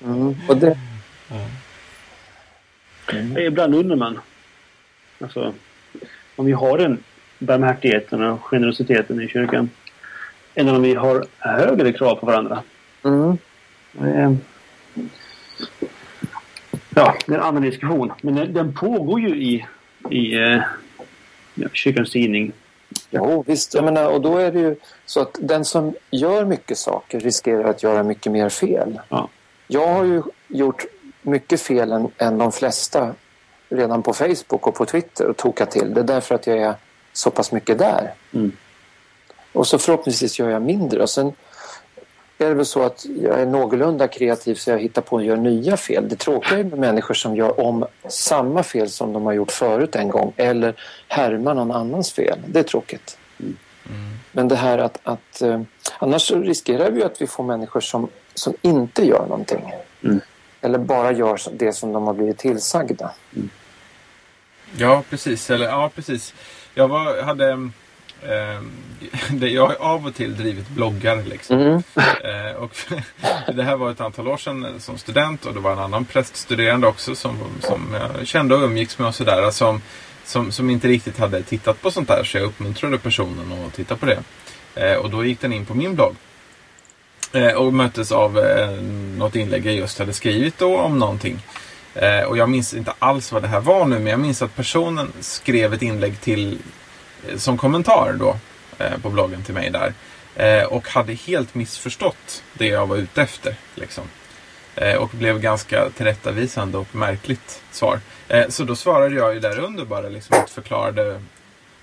Mm. Och det, Ibland undrar man. Alltså, om vi har den barmhärtigheten och generositeten i kyrkan. Eller om vi har högre krav på varandra. mm. Eh, Ja, det är en annan diskussion. Men den, den pågår ju i, i eh, ja, kyrkans tidning. Jo, visst. Jag menar, och då är det ju så att den som gör mycket saker riskerar att göra mycket mer fel. Ja. Jag har ju gjort mycket fel än, än de flesta redan på Facebook och på Twitter och tokat till det därför att jag är så pass mycket där. Mm. Och så förhoppningsvis gör jag mindre. Och sen är det väl så att jag är någorlunda kreativ så jag hittar på och gör nya fel. Det tråkiga är med människor som gör om samma fel som de har gjort förut en gång eller härmar någon annans fel. Det är tråkigt. Mm. Men det här att, att eh, annars så riskerar vi att vi får människor som, som inte gör någonting. Mm. Eller bara gör det som de har blivit tillsagda. Ja, precis. Eller, ja, precis. Jag var, hade... Eh, det, jag har av och till drivit bloggar. Liksom. Mm. Eh, och det här var ett antal år sedan som student och det var en annan präststuderande också som, som jag kände och umgicks med och sådär. Som, som, som inte riktigt hade tittat på sånt där så jag uppmuntrade personen att titta på det. Eh, och då gick den in på min blogg. Eh, och möttes av eh, något inlägg jag just hade skrivit då om någonting. Eh, och jag minns inte alls vad det här var nu men jag minns att personen skrev ett inlägg till eh, som kommentar då eh, på bloggen till mig där. Eh, och hade helt missförstått det jag var ute efter. Liksom. Eh, och blev ganska tillrättavisande och märkligt svar. Eh, så då svarade jag ju där under bara liksom att förklarade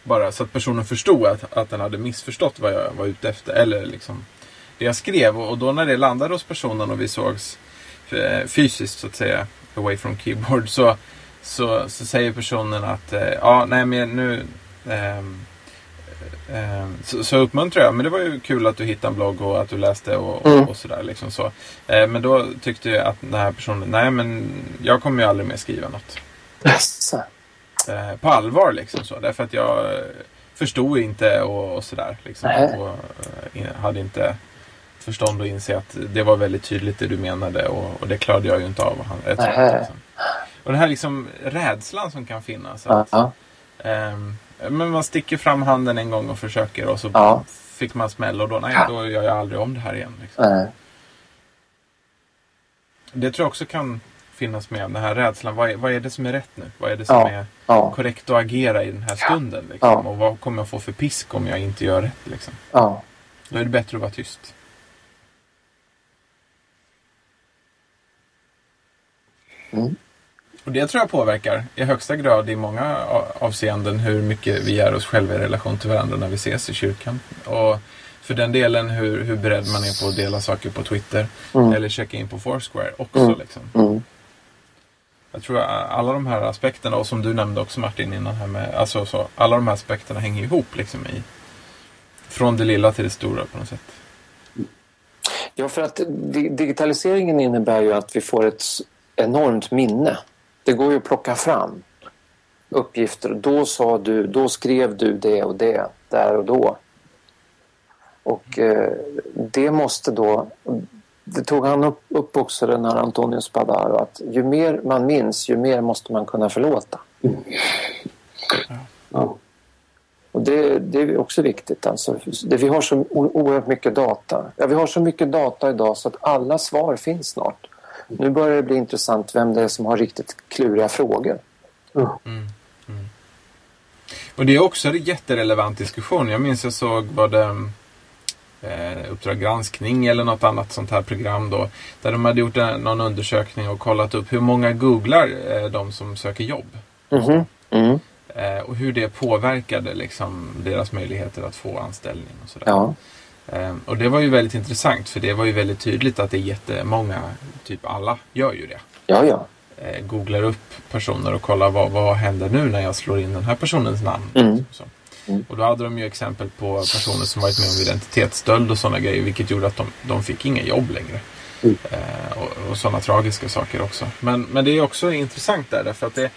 bara så att personen förstod att, att den hade missförstått vad jag var ute efter. Eller liksom det jag skrev. Och då när det landade hos personen och vi sågs fysiskt så att säga, away from keyboard, så, så, så säger personen att eh, ja, nej men nu ehm, ehm, så, så uppmuntrar jag, men det var ju kul att du hittade en blogg och att du läste och, Mm. och, och sådär. Liksom så. Eh, men då tyckte jag att den här personen, nej men jag kommer ju aldrig mer skriva något. Jaså. Eh, på allvar liksom så. Därför att jag förstod inte och, och sådär. Liksom, och, hade inte förstånd att inse att det var väldigt tydligt det du menade och, och det klarade jag ju inte av. Han, Nähä. snabbt, liksom. Och den här liksom rädslan som kan finnas. Att, Ja. ehm, men man sticker fram handen en gång och försöker och så Ja. fick man smäll och då, nej, då gör jag aldrig om det här igen. Liksom. Nej. Det tror jag också kan finnas med, den här rädslan. Vad är, vad är det som är rätt nu? Vad är det som Ja. är Ja. korrekt att agera i den här stunden? Liksom? Ja. Och vad kommer jag få för pisk om jag inte gör rätt? Liksom? Då är det bättre att vara tyst. Mm. Och det tror jag påverkar i högsta grad i många avseenden hur mycket vi är oss själva i relation till varandra när vi ses i kyrkan. Och för den delen hur, hur beredd man är på att dela saker på Twitter Mm. eller checka in på Foursquare också. Mm. Liksom. Mm. Jag tror att alla de här aspekterna och som du nämnde också Martin innan här med, alltså så, alla de här aspekterna hänger ihop liksom i från det lilla till det stora på något sätt. Ja, för att di- digitaliseringen innebär ju att vi får ett enormt minne. Det går ju att plocka fram uppgifter. Då sa du, då skrev du det och det, där och då. Och eh, det måste då... Det tog han upp, upp också den här Antonio Spadaro att ju mer man minns, ju mer måste man kunna förlåta. Ja. Och det, det är också viktigt. Alltså, det, vi har så oerhört mycket data. Ja, vi har så mycket data idag så att alla svar finns snart. Nu börjar det bli intressant vem det är som har riktigt kluriga frågor. Ja. Och det är också en jätterelevant diskussion. Jag minns jag såg vad det eh, Uppdrag granskning eller något annat sånt här program då. Där de hade gjort en, någon undersökning och kollat upp hur många googlar eh, de som söker jobb. Mhm. Mm. Eh, och hur det påverkade liksom, deras möjligheter att få anställning och sådär. Ja. Eh, och det var ju väldigt intressant för det var ju väldigt tydligt att det är jättemånga, typ alla, gör ju det. ja, ja. Eh, googlar upp personer och kollar vad, vad händer nu när jag slår in den här personens namn. Mm. Så. Mm. Och då hade de ju exempel på personer som varit med om identitetsstöld och sådana grejer vilket gjorde att de, de fick inga jobb längre. Mm. Eh, och, och sådana tragiska saker också. Men, men det är också intressant där därför att det, eh,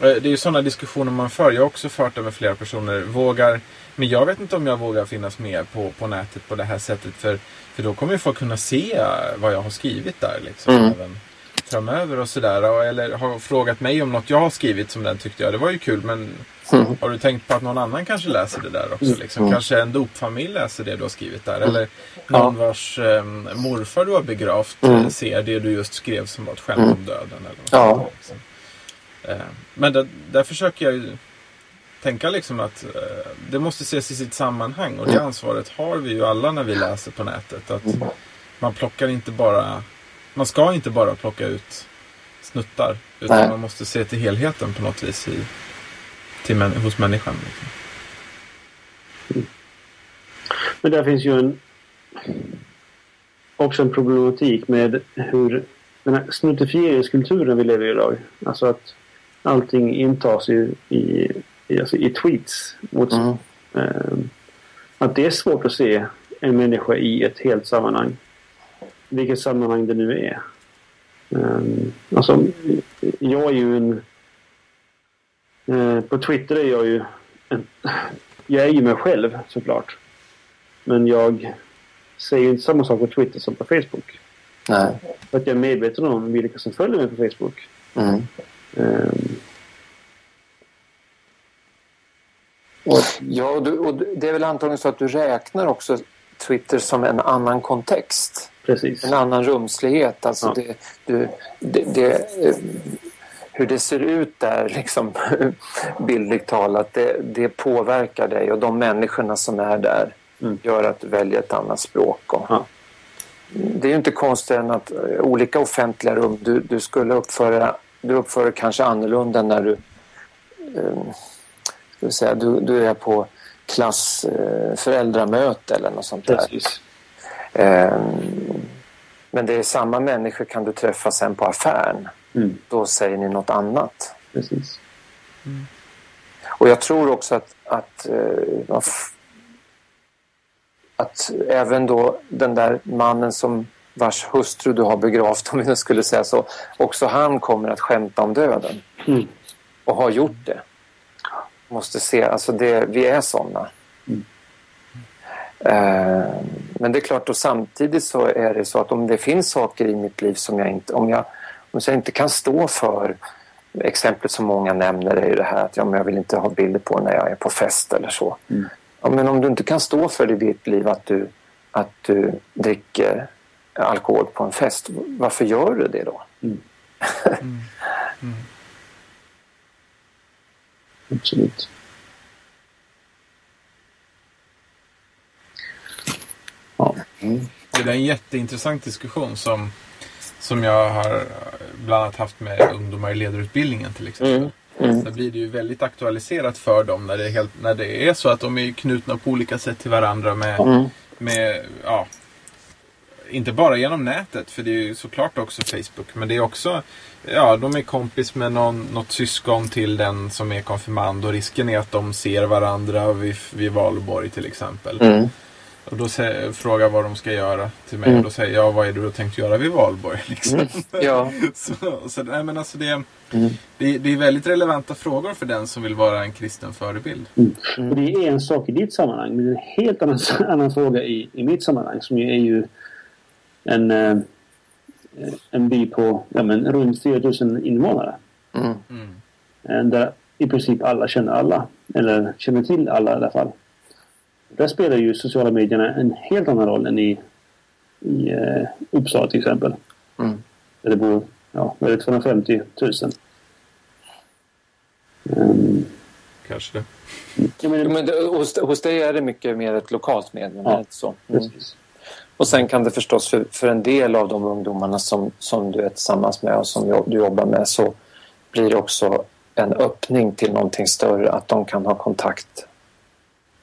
det är ju sådana diskussioner man för. Jag har också fört det med flera personer. Vågar, men jag vet inte om jag vågar finnas med på, på nätet på det här sättet. För, för då kommer ju folk kunna se vad jag har skrivit där. Liksom, Mm. även framöver och sådär. Eller har frågat mig om något jag har skrivit som den tyckte jag. Det var ju kul men Mm. har du tänkt på att någon annan kanske läser det där också? Liksom? Mm. Kanske en dopfamilj läser det du har skrivit där. Eller någon vars eh, morfar du har begravt Mm. ser det du just skrev som var ett skämt Mm. om döden. Eller något Ja. sånt liksom. eh, men där, där försöker jag ju tänka liksom att eh, det måste ses i sitt sammanhang. Och det ansvaret har vi ju alla när vi läser på nätet. Att Mm. man plockar inte bara man ska inte bara plocka ut snuttar. Utan Nej. man måste se till helheten på något vis i, till män, hos människan. Liksom. Men där finns ju en också en problematik med hur den här snuttifieringskulturen vi lever i idag. Alltså att allting intas i, i, alltså i tweets. Mot, Mm. eh, att det är svårt att se en människa i ett helt sammanhang. Vilket sammanhang det nu är. Eh, alltså, jag är ju en... Eh, på Twitter är jag ju... En, jag är ju mig själv såklart. Men jag säger ju inte samma sak på Twitter som på Facebook. Nej. För att jag är medveten om vilka som följer mig på Facebook. Mm. Ehm, Och, ja, och, du, och det är väl antagligen så att du räknar också Twitter som en annan kontext. precis. En annan rumslighet. Alltså Ja. det, du, det, det, eh, hur det ser ut där, liksom, bildligt talat, det, det påverkar dig och de människorna som är där Mm. gör att du väljer ett annat språk. Och, Ja. Det är ju inte konstigt än att eh, olika offentliga rum, du, du skulle uppföra, du uppför kanske annorlunda när du, eh, ska vi säga, du, du är på klass eh, eller något sånt där. Eh, men det är samma människor kan du träffa sen på affären. Mm, Då säger ni något annat. precis. Och jag tror också att, att, eh, att även då den där mannen som vars hustru du har begravt, om jag skulle säga så, också han kommer att skämta om döden. Mm. Och har gjort det. Måste se, alltså det, vi är sådana. Mm. Eh, men det är klart, och samtidigt så är det så att om det finns saker i mitt liv som jag inte, om jag, om jag inte kan stå för Exemplet som många nämner är ju det här att ja, men jag vill inte ha bilder på när jag är på fest eller så. Mm. Ja, men om du inte kan stå för det i ditt liv att du, att du dricker alkohol på en fest, varför gör du det då? Absolut. Ja. Det är en jätteintressant diskussion som, som jag har bland annat haft med ungdomar i ledarutbildningen till exempel. Mm. Där blir det ju väldigt aktualiserat för dem när det, är helt, när det är så att de är knutna på olika sätt till varandra med, Mm. med ja, inte bara genom nätet, för det är ju såklart också Facebook, men det är också, ja, de är kompis med någon, något syskon till den som är konfirmand och risken är att de ser varandra vid, vid valborg till exempel. Mm. Och då frågar vad de ska göra till mig Mm. och då säger jag, vad är det du har tänkt göra vid valborg? Liksom. Mm. Ja. så, så, nej, men alltså det, Mm. det, det är väldigt relevanta frågor för den som vill vara en kristen förebild. Och det är en sak i ditt sammanhang, men det är en helt annan, annan fråga i, i mitt sammanhang som ju är ju en, eh, en by på ja, men, runt 4000 invånare. Mm. Mm. Där i princip alla känner alla. Eller känner till alla i alla fall. Där spelar ju sociala medierna en helt annan roll än i, i eh, Uppsala till exempel. Mm. Där det bor ja, vad är det, 250 000. Um, Kanske det. Jo, Men det, hos, hos dig är det mycket mer ett lokalt medium, Ja, så? Mm. precis. Och sen kan det förstås för, för en del av de ungdomarna som, som du är tillsammans med och som du jobbar med så blir det också en öppning till någonting större, att de kan ha kontakt.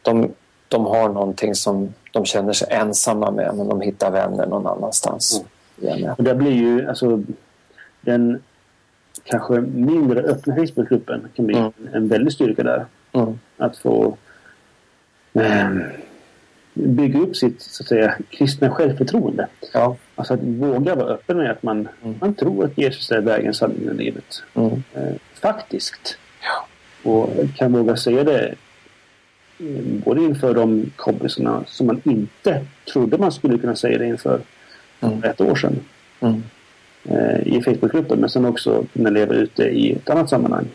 De, de har någonting som de känner sig ensamma med men de hittar vänner någon annanstans. Ja. Och där blir ju alltså den kanske mindre öppna Facebookgruppen kan bli Mm. en väldig styrka där. Mm. Att få eh, bygga upp sitt så att säga kristna självförtroende. Ja. Alltså att våga vara öppen med att man, Mm. man tror att Jesus är vägen, sanningen och livet. Mm. Eh, faktiskt. Ja. Och kan våga säga det eh, både inför de kompisarna som man inte trodde man skulle kunna säga det inför Mm. ett år sedan Mm. eh, i Facebookgruppen men sen också kunna leva ute i ett annat sammanhang.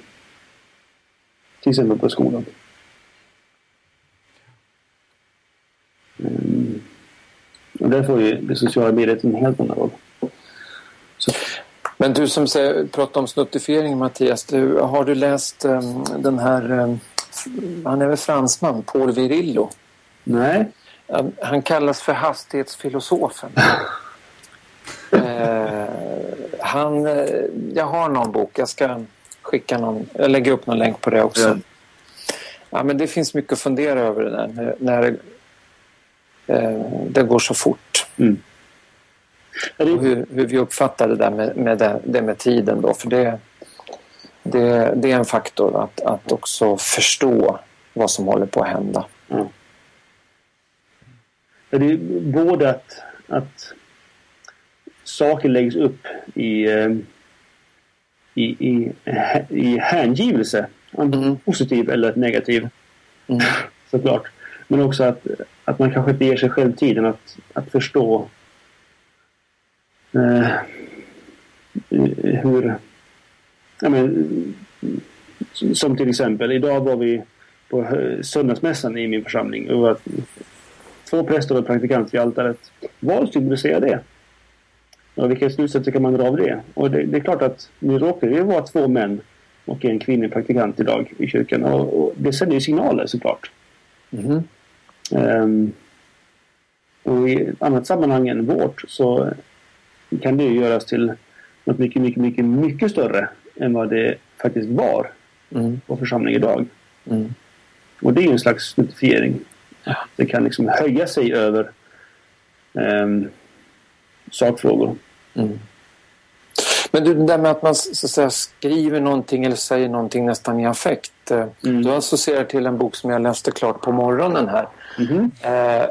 Till exempel på skolan. Mm. Och där får ju det sociala mediet en helt annan roll. Så, Men du som säger, pratar om snuttifiering Mattias, du, har du läst em, den här, em, han är väl fransman, Paul Virillo? nej, Um, Han kallas för hastighetsfilosofen. eh, han, eh, jag har någon bok, jag ska skicka någon, jag lägger upp någon länk på det också. ja, men det finns mycket att fundera över det där när, när det, eh, det går så fort. Mm. Och hur, hur vi uppfattar det där med, med det, det med tiden då. För det, det, det är en faktor att, att också förstå vad som håller på att hända. Ja, Det är både att, att saker läggs upp i, eh, i, i, i hängivelse. Antingen Mm. positiv eller negativ. Mm. Såklart. Men också att, att man kanske inte ger sig själv tiden att, att förstå eh, hur... Ja, men, som till exempel, idag var vi på eh, söndagsmässan i min församling. Det var två präster och praktikant vid altaret. Vad symboliserar det? Och vilka slutsatser kan man dra av det? Och det, det är klart att nu råkar det vara två män och en kvinnlig praktikant idag i kyrkan. Och, och det sänder ju signaler såklart. Mhm. Ehm, och i ett annat sammanhang än vårt så kan det ju göras till något mycket, mycket, mycket, mycket större än vad det faktiskt var Mm. på församling idag. Mm. Och det är ju en slags notifiering. Det kan liksom höja sig över ehm, sakfrågor. Mm. Men du, det där med att man så att säga, skriver någonting eller säger någonting nästan i affekt. eh, Mm. Du associerar till en bok som jag läste klart på morgonen här. Mhm. Eh,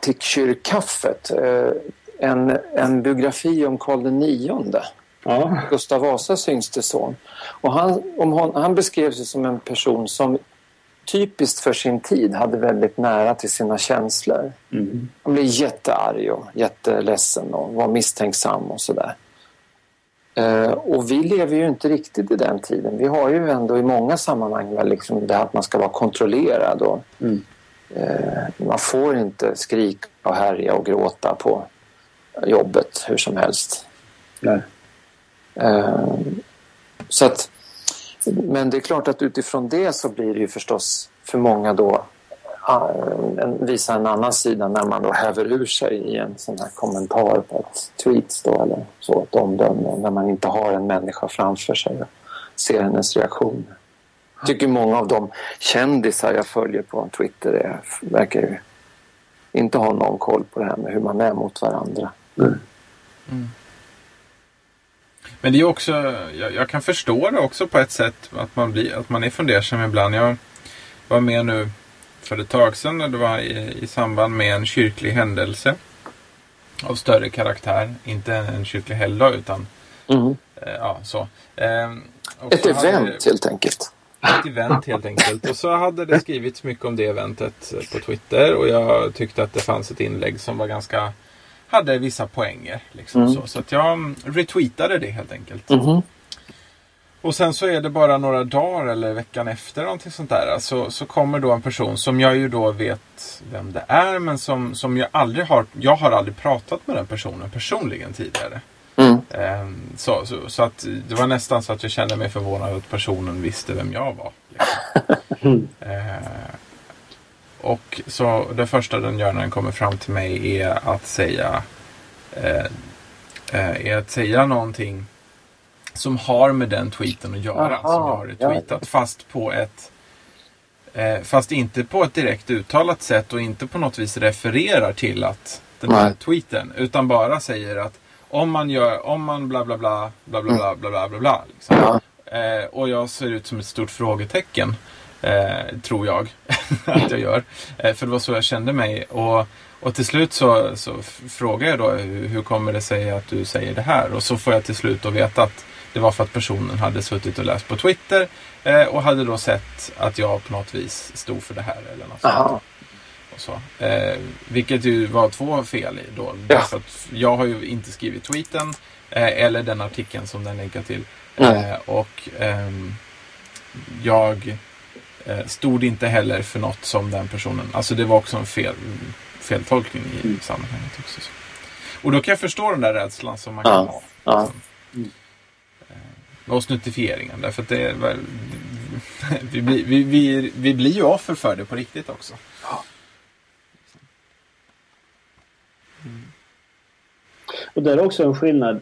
till kyrkkaffet. Eh, en, en biografi om Karl nionde. Ja. Gustav Vasas yngste son. Och han, om hon, han beskrevs ju som en person som typiskt för sin tid hade väldigt nära till sina känslor. Mm. Han blev jättearg och jätteledsen och var misstänksam och sådär. Eh, och vi lever ju inte riktigt i den tiden. Vi har ju ändå i många sammanhang väl liksom det här att man ska vara kontrollerad och Mm. eh, man får inte skrika och härja och gråta på jobbet hur som helst. Eh, så att, men det är klart att utifrån det så blir det ju förstås för många då visa en annan sida när man då häver ur sig i en sån här kommentar på ett tweet då eller så, ett omdöme när man inte har en människa framför sig och ser hennes reaktion. Jag tycker många av de kändisar jag följer på Twitter är, verkar ju inte ha någon koll på det här med hur man är mot varandra. Men det är också, jag, jag kan förstå det också på ett sätt att man, blir, att man är fundersam ibland. Jag var med nu för ett tag sedan när det var i, i samband med en kyrklig händelse av större karaktär. Inte en kyrklig helgdag utan Mm. eh, ja, så. Eh, och Ett så event helt enkelt. ett event helt enkelt. Och så hade det skrivits mycket om det eventet på Twitter och jag tyckte att det fanns ett inlägg som var ganska hade vissa poänger. Liksom Mm. så. så att jag mm, retweetade det helt enkelt. Mhm. Och sen så är det bara några dagar eller veckan efter någonting sånt där. Så, så kommer då en person som jag ju då vet vem det är men som, som jag aldrig har, jag har aldrig pratat med den personen personligen tidigare. Mm. Ehm, så, så, så att det var nästan så att jag kände mig förvånad att personen visste vem jag var. Liksom. Ehm, och så det första den gör när den kommer fram till mig är att säga eh, eh, är att säga någonting som har med den tweeten att göra. Aha, som jag har tweetat. Ja. Fast på ett eh, Fast inte på ett direkt uttalat sätt och inte på något vis refererar till att den här tweeten. Utan bara säger att om man gör, om man bla bla bla, bla bla bla, bla bla bla, bla liksom. ja. eh, och jag ser ut som ett stort frågetecken. Eh, tror jag att jag gör. Eh, för det var så jag kände mig. Och, och till slut så, så frågar jag då hur, hur kommer det sig att du säger det här? Och så får jag till slut då veta att det var för att personen hade suttit och läst på Twitter eh, och hade då sett att jag på något vis stod för det här. Eller något sånt. Och så. Eh, vilket ju var två fel i då. Ja. Så att jag har ju inte skrivit tweeten eh, eller den artikeln som den länkar till. Eh, och ehm, jag eh, stod inte heller för något som den personen. Alltså det var också en fel, feltolkning i Mm. sammanhanget också. Så. Och då kan jag förstå den där rädslan som man Ja. kan ha. Ja. Liksom. Eh, Och snuttifieringen. Därför att det är väl, vi, blir, vi, vi, vi blir ju offer för det på riktigt också. Och där är också en skillnad,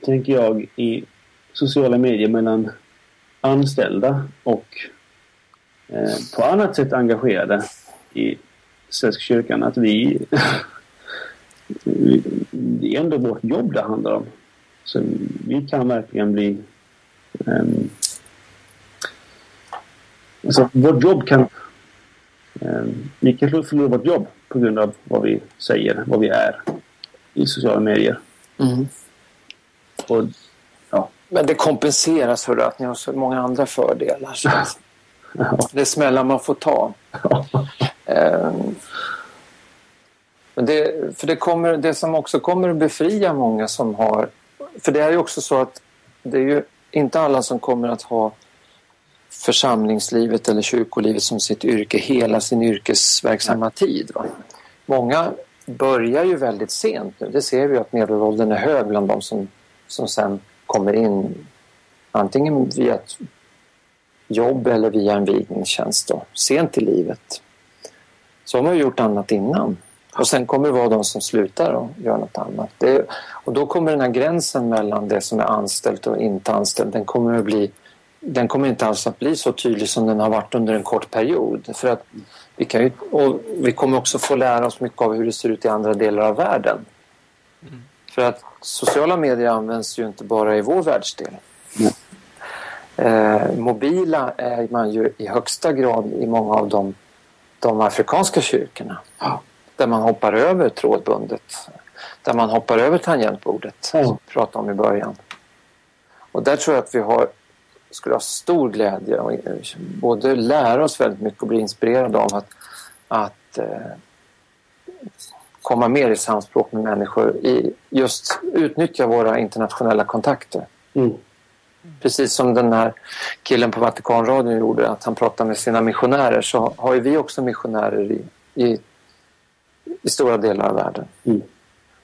tänker jag, i sociala medier mellan anställda och eh, på annat sätt engagerade i Svenska kyrkan att vi... det är ändå vårt jobb det handlar om. Så vi kan verkligen bli... Um, alltså vårt jobb kan... Um, vi kan förlora vårt jobb på grund av vad vi säger, vad vi är i sociala medier. Mm. Och, ja. Men det kompenseras för att ni har så många andra fördelar. Så Ja. det är smällar man får ta. Ehm, Men det, för det, kommer, det som också kommer att befria många som har... För det är ju också så att det är ju inte alla som kommer att ha församlingslivet eller kyrkolivet som sitt yrke hela sin yrkesverksamma tid. Va? Många börjar ju väldigt sent nu. Det ser vi att medelåldern är hög bland de som, som sen kommer in antingen via ett jobb eller via en vigningstjänst då, sent i livet. Så har man ju gjort annat innan. Och sen kommer det vara de som slutar och gör något annat. Det, och då kommer den här gränsen mellan det som är anställt och inte anställt, den kommer, att bli, den kommer inte alls att bli så tydlig som den har varit under en kort period. För att vi, kan ju, och vi kommer också få lära oss mycket av hur det ser ut i andra delar av världen. För att sociala medier används ju inte bara i vår världsdel. Nej. Eh, mobila är man ju i högsta grad i många av de, de afrikanska kyrkorna. Där man hoppar över trådbundet. Där man hoppar över tangentbordet, Ja. som vi pratade om i början. Och där tror jag att vi har, skulle ha stor glädje och både lära oss väldigt mycket och bli inspirerade av att, att eh, komma mer i samspråk med människor. I just utnyttja våra internationella kontakter. Mm. Precis som den här killen på Vatikanradion gjorde, att han pratade med sina missionärer så har ju vi också missionärer i, i, i stora delar av världen. Mm.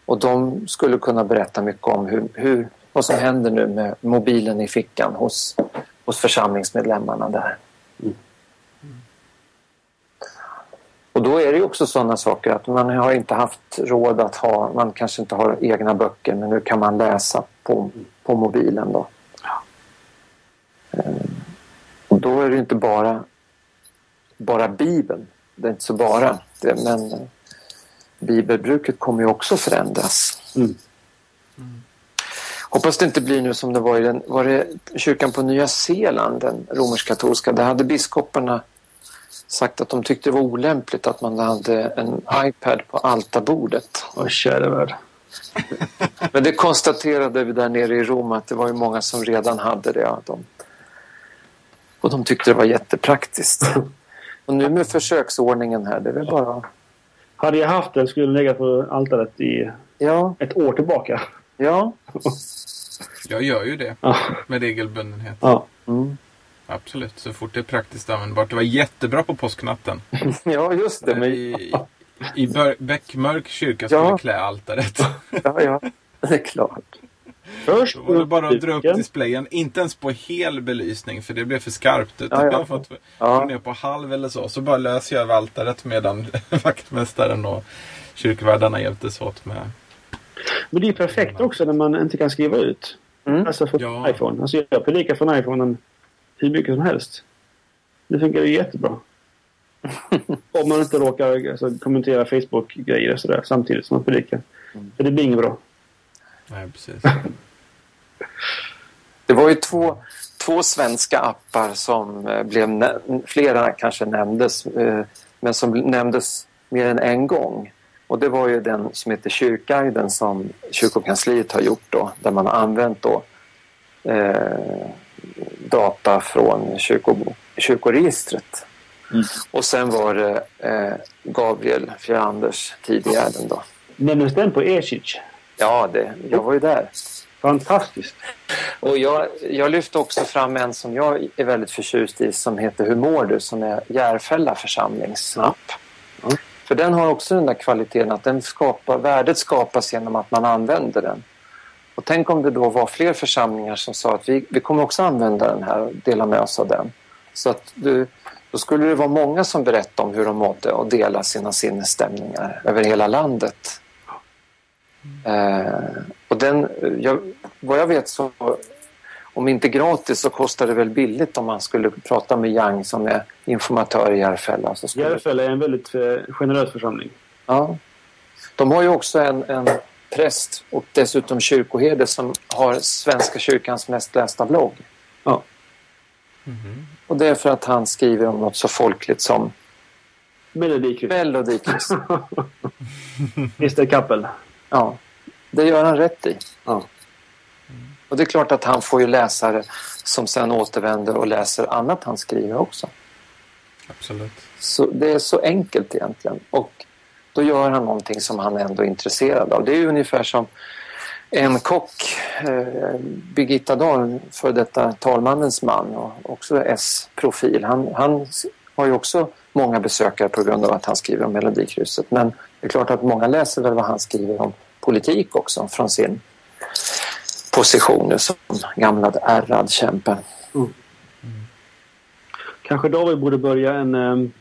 Och de skulle kunna berätta mycket om hur, hur, vad som händer nu med mobilen i fickan hos, hos församlingsmedlemmarna där. Mm. Och då är det ju också sådana saker att man har inte haft råd att ha, man kanske inte har egna böcker men nu kan man läsa på, på mobilen då. Eh, Och då är det inte bara, bara Bibeln. Det är inte så bara det, men bibelbruket kommer ju också förändras. Mm. Hoppas det inte blir nu som det var i den, var det kyrkan på Nya Zeeland, den romersk-katolska. Där hade biskoparna sagt att de tyckte det var olämpligt att man hade en iPad på altarbordet. Åh, käre värld. Men det konstaterade vi där nere i Rom att det var ju många som redan hade det. Ja, de, och de tyckte det var jättepraktiskt. Och nu med försöksordningen här, det är väl bara... Hade jag haft den skulle den lägga på altaret i Ja, ett år tillbaka. ja. Jag gör ju det Ja. med regelbundenhet. Ja. Mm. Absolut, så fort det är praktiskt användbart. Det var jättebra på påsknatten. Ja, just det. Men, I, Bäckmörk kyrka skulle Ja. klä altaret. ja, ja, det är klart. Först Då var det bara att dra upp displayen. Inte ens på hel belysning för det blev för skarpt. Utan Ja, ja. jag fått Ja. ner på halv eller så. Så bara löser jag över altaret medan vaktmästaren och kyrkvärdarna hjälptes åt med. Men det är ju perfekt också när man inte kan skriva ut. Mm. Alltså från Ja. iPhone. Alltså jag predikar från iPhonen hur mycket som helst. Det funkar ju jättebra. Om man inte råkar alltså, kommentera Facebook-grejer och sådär samtidigt som man predikar. För det blir inget bra. Nej, precis. Det var ju två, två svenska appar som eh, blev, flera kanske nämndes, eh, men som nämndes mer än en gång. Och det var ju den som heter Kyrkguiden som kyrkokansliet har gjort då, där man har använt då eh, data från kyrko, kyrkoregistret. Mm. Och sen var det eh, Gabriel Fjäranders Tidigärden då. Nämndes den på Esic? Ja, det, jag var ju där. Fantastiskt. Och jag, jag lyfte också fram en som jag är väldigt förtjust i som heter Hur mår du? som är Järfälla församlingsapp. Ja. För den har också den där kvaliteten att den skapar, värdet skapas genom att man använder den. Och tänk om det då var fler församlingar som sa att vi, vi kommer också använda den här och dela med oss av den. Så att du, då skulle det vara många som berättade om hur de mådde och dela sina sinnesstämningar över hela landet. Eh, och den, jag, vad jag vet så... om inte gratis så kostar det väl billigt om man skulle prata med Young som är informatör i Järfälla. Så skulle... Järfälla är en väldigt eh, generös församling. Ja. De har ju också en, en präst och dessutom kyrkoherde som har Svenska kyrkans mest lästa blogg. Ja. Mhm. Och det är för att han skriver om något så folkligt som Melodikryss. Melodikryss. Mr Kappel. Ja, det gör han rätt i. Ja. Och det är klart att han får ju läsare som sen återvänder och läser annat han skriver också. Absolut. Så det är så enkelt egentligen. Och då gör han någonting som han ändå är intresserad av. Det är ju ungefär som en kock, eh, Birgitta Dahl, för detta talmannens man och också S-profil. Han, han har ju också många besökare på grund av att han skriver om Melodikrysset. Men det är klart att många läser väl vad han skriver om politik också från sin position som gamla ärrad kämpe. Kanske David borde börja en, en,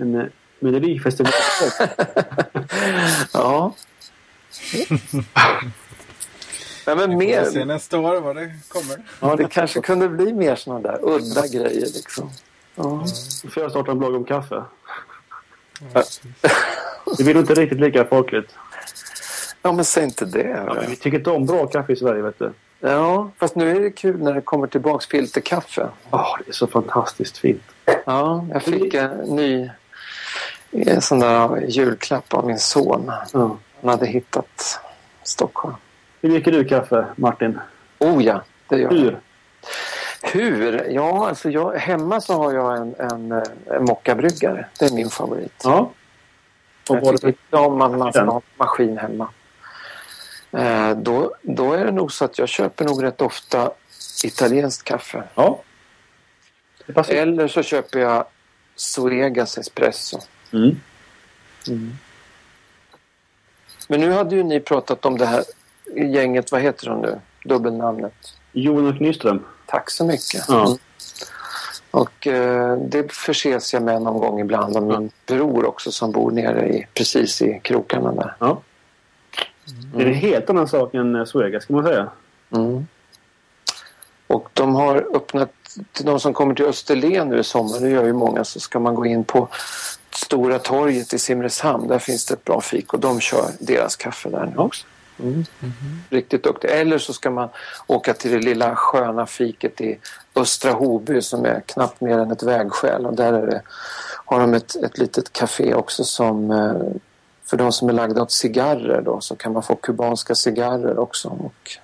en melodifestival. Ja. Nej, men Vi får se mer, nästa år vad det kommer. ja, det kanske kunde bli mer sådana där udda grejer. Liksom. Ja. Får jag starta en blogg om kaffe? Det blir inte riktigt lika folkligt. ja, men säg inte det. Ja, men vi tycker inte om bra kaffe i Sverige, vet du. Ja, fast nu är det kul när det kommer tillbaks filterkaffe. Åh, det är så fantastiskt fint. Ja, jag fick en ny en sån där julklapp av min son. Ja. Han hade hittat Stockholm. Hur dricker du kaffe, Martin? Oh ja, det gör jag. Hur? Hur? Ja, alltså jag, hemma så har jag en, en, eh, en mockabryggare. Det är min favorit. Ja. Och Jag tycker inte om att man ska Den. ha maskin hemma. Eh, då, då är det nog så att jag köper nog rätt ofta italienskt kaffe. Ja. Eller så köper jag Zoegas espresso. Mm. Men nu hade ju ni pratat om det här gänget, vad heter de nu? Dubbelnamnet. Jon och Nyström. Tack så mycket. Ja. Mm. Och eh, det förses jag med någon gång ibland av min bror också som bor nere i, precis i krokarna där. Ja. Det är en helt annan sak än eh, Suega, ska man säga. Mm. Och de har öppnat, till de som kommer till Österlen nu i sommar, det gör ju många, så ska man gå in på Stora torget i Simrishamn. Där finns det ett bra fik och de kör deras kaffe där nu också. Mm. Riktigt duktig. Eller så ska man åka till det lilla sköna fiket i Östra Hoby som är knappt mer än ett vägskäl. Och där är det, har de ett, ett litet café också som eh, för de som är lagda åt cigarrer då så kan man få kubanska cigarrer också. Och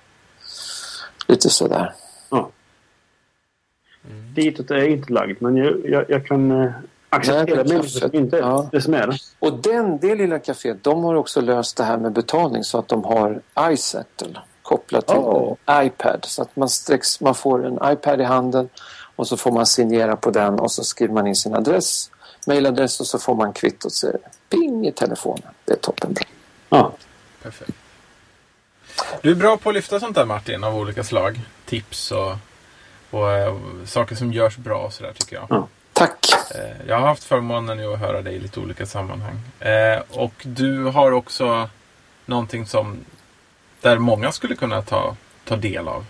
lite sådär. Ja. Ditåt är jag inte lagd, men jag, jag, jag kan acceptera människor inte ja. det som är det. Och den, det lilla kaféet, de har också löst det här med betalning så att de har iSettle kopplat till Oh. en iPad. Så att man, sträcks, man får en iPad i handen och så får man signera på den och så skriver man in sin adress, mailadress och så får man kvittot så ping i telefonen. Det är toppenbra. Ja. Perfekt. Du är bra på att lyfta sånt där Martin, av olika slag. Tips och, och, eh, saker som görs bra och sådär tycker jag. Ja. Tack! Eh, Jag har haft förmånen att höra dig i lite olika sammanhang. Eh, och du har också någonting som där många skulle kunna ta, ta del av.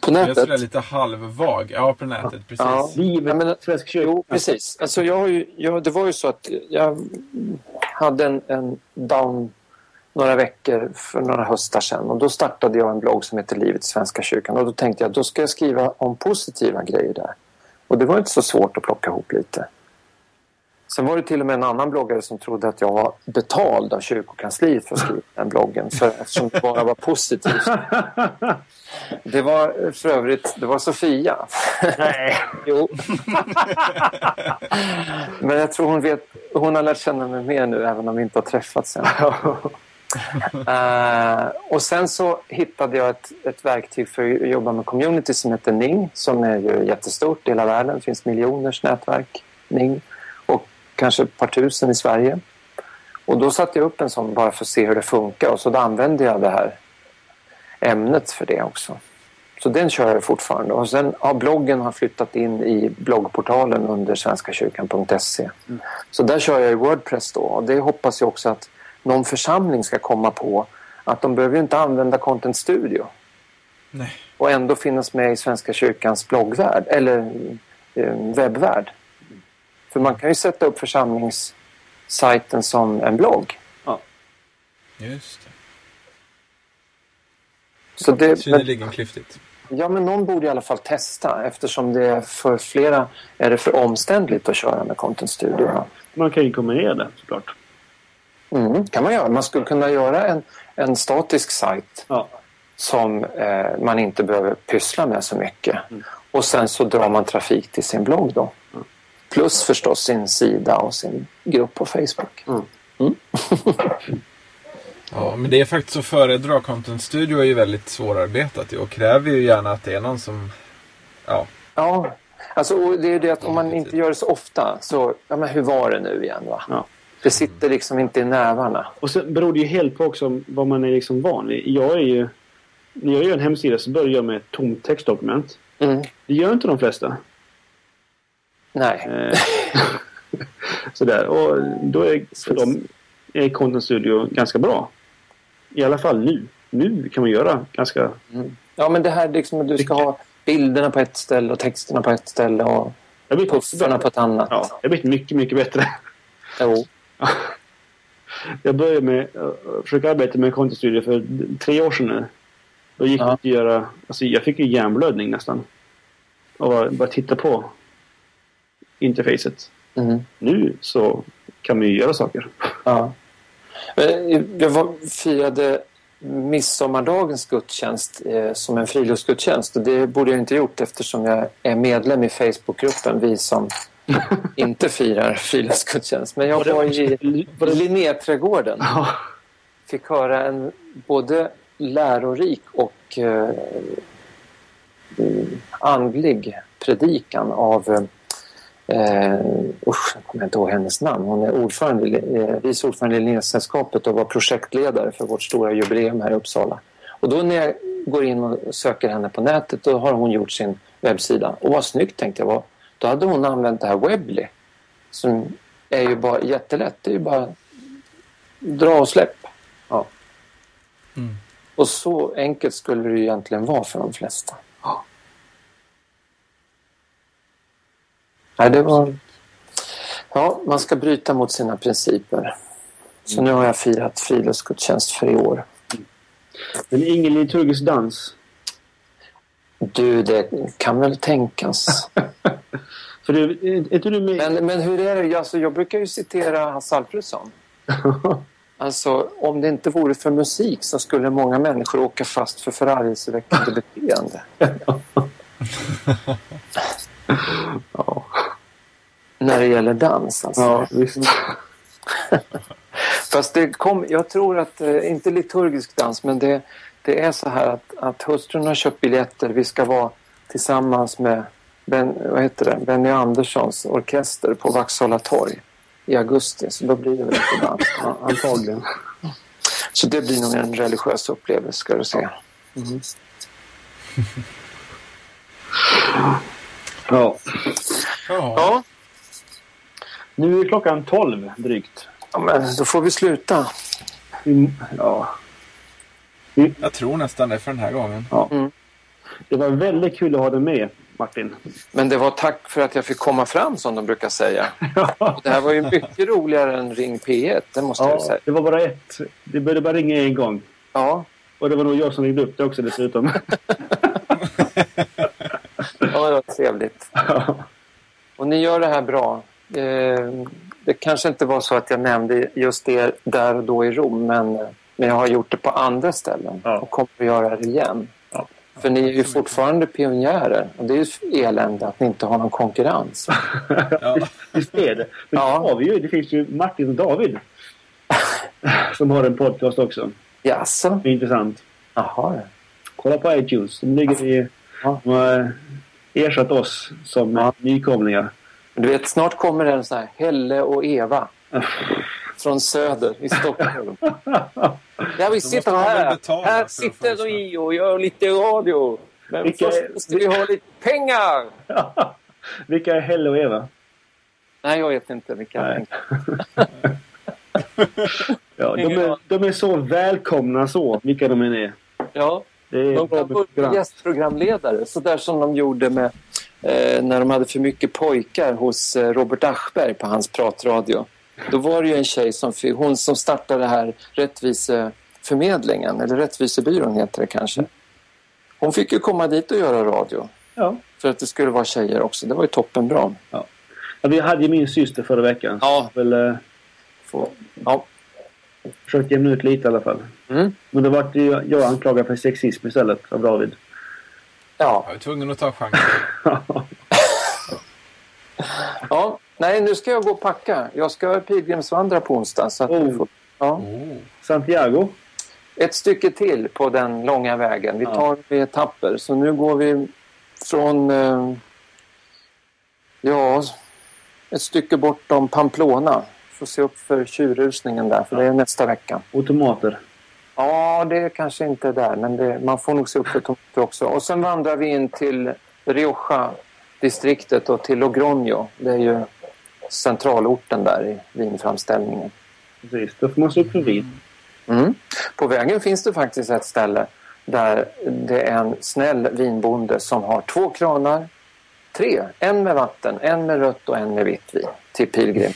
På Jag är nätet? lite halvvag. Ja, på nätet. Precis. Ja. Livet, men- Svensk kyrka. Jo, precis. Alltså jag har ju, jag, det var ju så att jag hade en, en down några veckor för några höstar sedan och då startade jag en blogg som heter Livet i Svenska kyrkan och då tänkte jag då ska jag skriva om positiva grejer där. Och det var inte så svårt att plocka ihop lite. Sen var det till och med en annan bloggare som trodde att jag var betald av kyrkokansliet för att skriva den bloggen för, eftersom det bara var positivt. Det var för övrigt, det var Sofia. Nej. Jo. Men jag tror hon vet, hon har lärt känna mig mer nu även om vi inte har träffats än. Eh, och sen så hittade jag ett, ett verktyg för att jobba med community som heter Ning som är ju jättestort i hela världen. Det finns miljoners nätverk, Ning. Och kanske ett par tusen i Sverige. Och då satte jag upp en sån bara för att se hur det funkar och så då använde jag det här ämnet för det också. Så den kör jag fortfarande. Och sen har bloggen har flyttat in i bloggportalen under svenskakyrkan.se. Så där kör jag i Wordpress då. Och det hoppas jag också att någon församling ska komma på att de behöver ju inte använda Content Studio. Nej. Och ändå finnas med i Svenska kyrkans bloggvärld eller eh, webbvärld. För man kan ju sätta upp församlingssajten som en blogg. Just det. Så det, Synnerligen klyftigt. ja, men någon borde i alla fall testa eftersom det för flera är det för omständligt att köra med Content Studio. Man kan ju kombinera det såklart. Mm, kan man göra. Man skulle kunna göra en, en statisk sajt Ja. som eh, man inte behöver pyssla med så mycket. Och sen så drar man trafik till sin blogg då. Plus förstås sin sida och sin grupp på Facebook. Ja, men det är faktiskt att föredra. Content Studio är ju väldigt svårarbetat ju och kräver ju gärna att det är någon som... Ja, Ja, alltså och det är det att om man inte gör det så ofta så, ja men hur var det nu igen va? Ja. Det sitter liksom inte i nävarna. Och sen beror det ju helt på också vad man är liksom van vid. Jag är ju... När jag gör en hemsida så börjar jag med ett tomt textdokument. Mm. Det gör inte de flesta. Nej. Eh, Sådär. Och då är för dem är Content Studio ganska bra. I alla fall nu. Nu kan man göra ganska... Ja men det här liksom att du ska ha bilderna på ett ställe och texterna på ett ställe och puffarna på ett annat. Ja, jag vet mycket, mycket bättre. Jo. Jag började med att försöka arbeta med Content Studio för tre år sedan nu. Då gick Ja. det att göra... Alltså jag fick ju hjärnblödning nästan. Och bara, bara titta på interfacet. Mm. Nu så kan man ju göra saker. Ja. Jag var, firade midsommardagens gudstjänst eh, som en friluftsgudstjänst och det borde jag inte gjort eftersom jag är medlem i Facebookgruppen Vi som inte firar friluftsgudstjänst. Men jag var i Linnéträdgården. Fick höra en både lärorik och eh, mm, andlig predikan av Eh, usch, jag kommer inte ihåg hennes namn. Hon är ordförande, eh, vice ordförande i Linnésällskapet och var projektledare för vårt stora jubileum här i Uppsala. Och då när jag går in och söker henne på nätet då har hon gjort sin webbsida. Och vad snyggt tänkte jag. Var. Då hade hon använt det här Webbly. Som är ju bara jättelätt. Det är ju bara dra och släpp. Ja. Mm. Och så enkelt skulle det ju egentligen vara för de flesta. Nej, det var... Ja, man ska bryta mot sina principer. Så nu har jag firat friluftsgudstjänst för i år. Men ingen liturgisk dans. Du, det kan väl tänkas. För du, är inte du med? Men, men hur är det? Alltså, jag brukar ju citera Hasse Alfredson. Alltså, om det inte vore för musik så skulle många människor åka fast för förargelseväckande beteende. ja. När det gäller dans. Alltså. ja, visst. Fast det kom, jag tror att, eh, inte liturgisk dans, men det, det är så här att, att hustrun har köpt biljetter. Vi ska vara tillsammans med ben, vad heter det? Benny Anderssons orkester på Vaxhalla torg i augusti. Så då blir det väl lite dans. Ja, antagligen. Så det blir nog en religiös upplevelse ska du se. Ja. ja. Ja, Nu är klockan 12 drygt. ja men då får vi sluta. Mm, Ja. jag tror nästan det för den här gången. ja. Mm. Det var väldigt kul att ha dig med, Martin. Men det var tack för att jag fick komma fram som de brukar säga. Det här var ju mycket roligare än Ring P1, det måste jag Ja, säga. det var bara ett. Det började bara ringa en gång. Ja, Och det var nog jag som ringde upp det också dessutom. ja det var trevligt. Och ni gör det här bra. Eh, det kanske inte var så att jag nämnde just det där och då i Rom, men, men jag har gjort det på andra ställen Ja. och kommer att göra det igen. För ni är ju fortfarande pionjärer och det är ju elände att ni inte har någon konkurrens. Ja. Visst är det. Men Ja. det har vi ju. Det finns ju Martin och David. Som har en podcast också. Jaså? Det är intressant. Jaha. Kolla på iTunes. De ligger i... Ja. De har ersatt oss som Ja. nykomlingar. Du vet, snart kommer en sån här Helle och Eva från Söder i Stockholm. Ja, vi sitter här. Här sitter vi och gör lite radio. Men Vilka- först måste vi ha lite pengar. Vilka är Helle och Eva? Nej, jag vet inte vilka Nej. Ja, de, är, de är så välkomna så, vilka de än är. Ja, Det är De kan vara program. gästprogramledare, så där som de gjorde med eh, när de hade för mycket pojkar hos eh, Robert Aschberg på hans pratradio. Då var det ju en tjej som hon som startade det här Rättviseförmedlingen, eller Rättvisebyrån heter det kanske. Hon fick ju komma dit och göra radio Ja. för att det skulle vara tjejer också. Det var ju toppenbra. Ja, vi hade ju min syster förra veckan. Ja. Väl, eh, Få- Ja. försökt jämna ut lite i alla fall. Mm. Men då vart ju jag anklagad för sexism istället av David. Ja. Jag är tvungen att ta chansen. ja. Nej, nu ska jag gå och packa. Jag ska pilgrimsvandra på onsdag. Så att Oh. du får, ja. Oh. Santiago. ett stycke till på den långa vägen. Vi Ja. tar i etapper. Så nu går vi från eh, ja, ett stycke bortom Pamplona. Får se upp för tjurrusningen där, för det är nästa vecka. Och tomater. Ja, det är kanske inte där, men det, man får nog se upp för tomater också. Och sen vandrar vi in till Rioja-distriktet och till Logroño. Det är ju centralorten där i vinframställningen. Precis. Då får man se upp för vin. Mm. På vägen finns det faktiskt ett ställe där det är en snäll vinbonde som har två kranar. Tre. En med vatten, en med rött och en med vitt vin till pilgrim.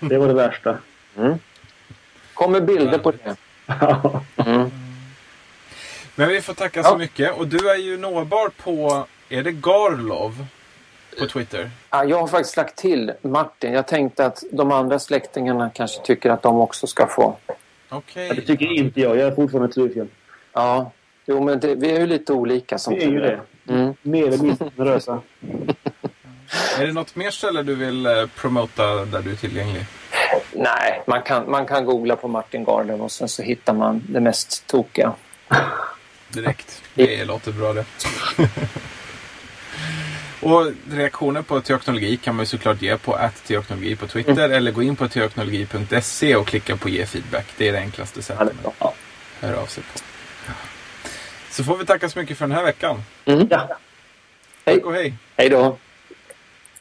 Det var det värsta. Kommer bilder på det. Mm. Men vi får tacka Ja. så mycket. Och du är ju nåbar på, är det Garlov? På Twitter? Ja, Jag har faktiskt lagt till Martin. Jag tänkte att de andra släktingarna kanske tycker att de också ska få. Okej. Det tycker inte jag. Jag är fortfarande Trufjell. Ja, jo men det, vi är ju lite olika som Vi är ju det. Mm. Mer eller mindre generösa. Är det något mer ställe du vill eh, promota där du är tillgänglig? Nej, man kan, man kan googla på Martin Garden och sen så hittar man det mest tokiga. Direkt. Det låter bra det. Och reaktioner på teoknologi kan man ju såklart ge på teoknologi på Twitter eller gå in på teoknologi.se och klicka på ge feedback. Det är det enklaste Ja, sättet bra. att höra av sig på. Så får vi tacka så mycket för den här veckan. Mm. Ja. Hej. Tack och hej! Hej då!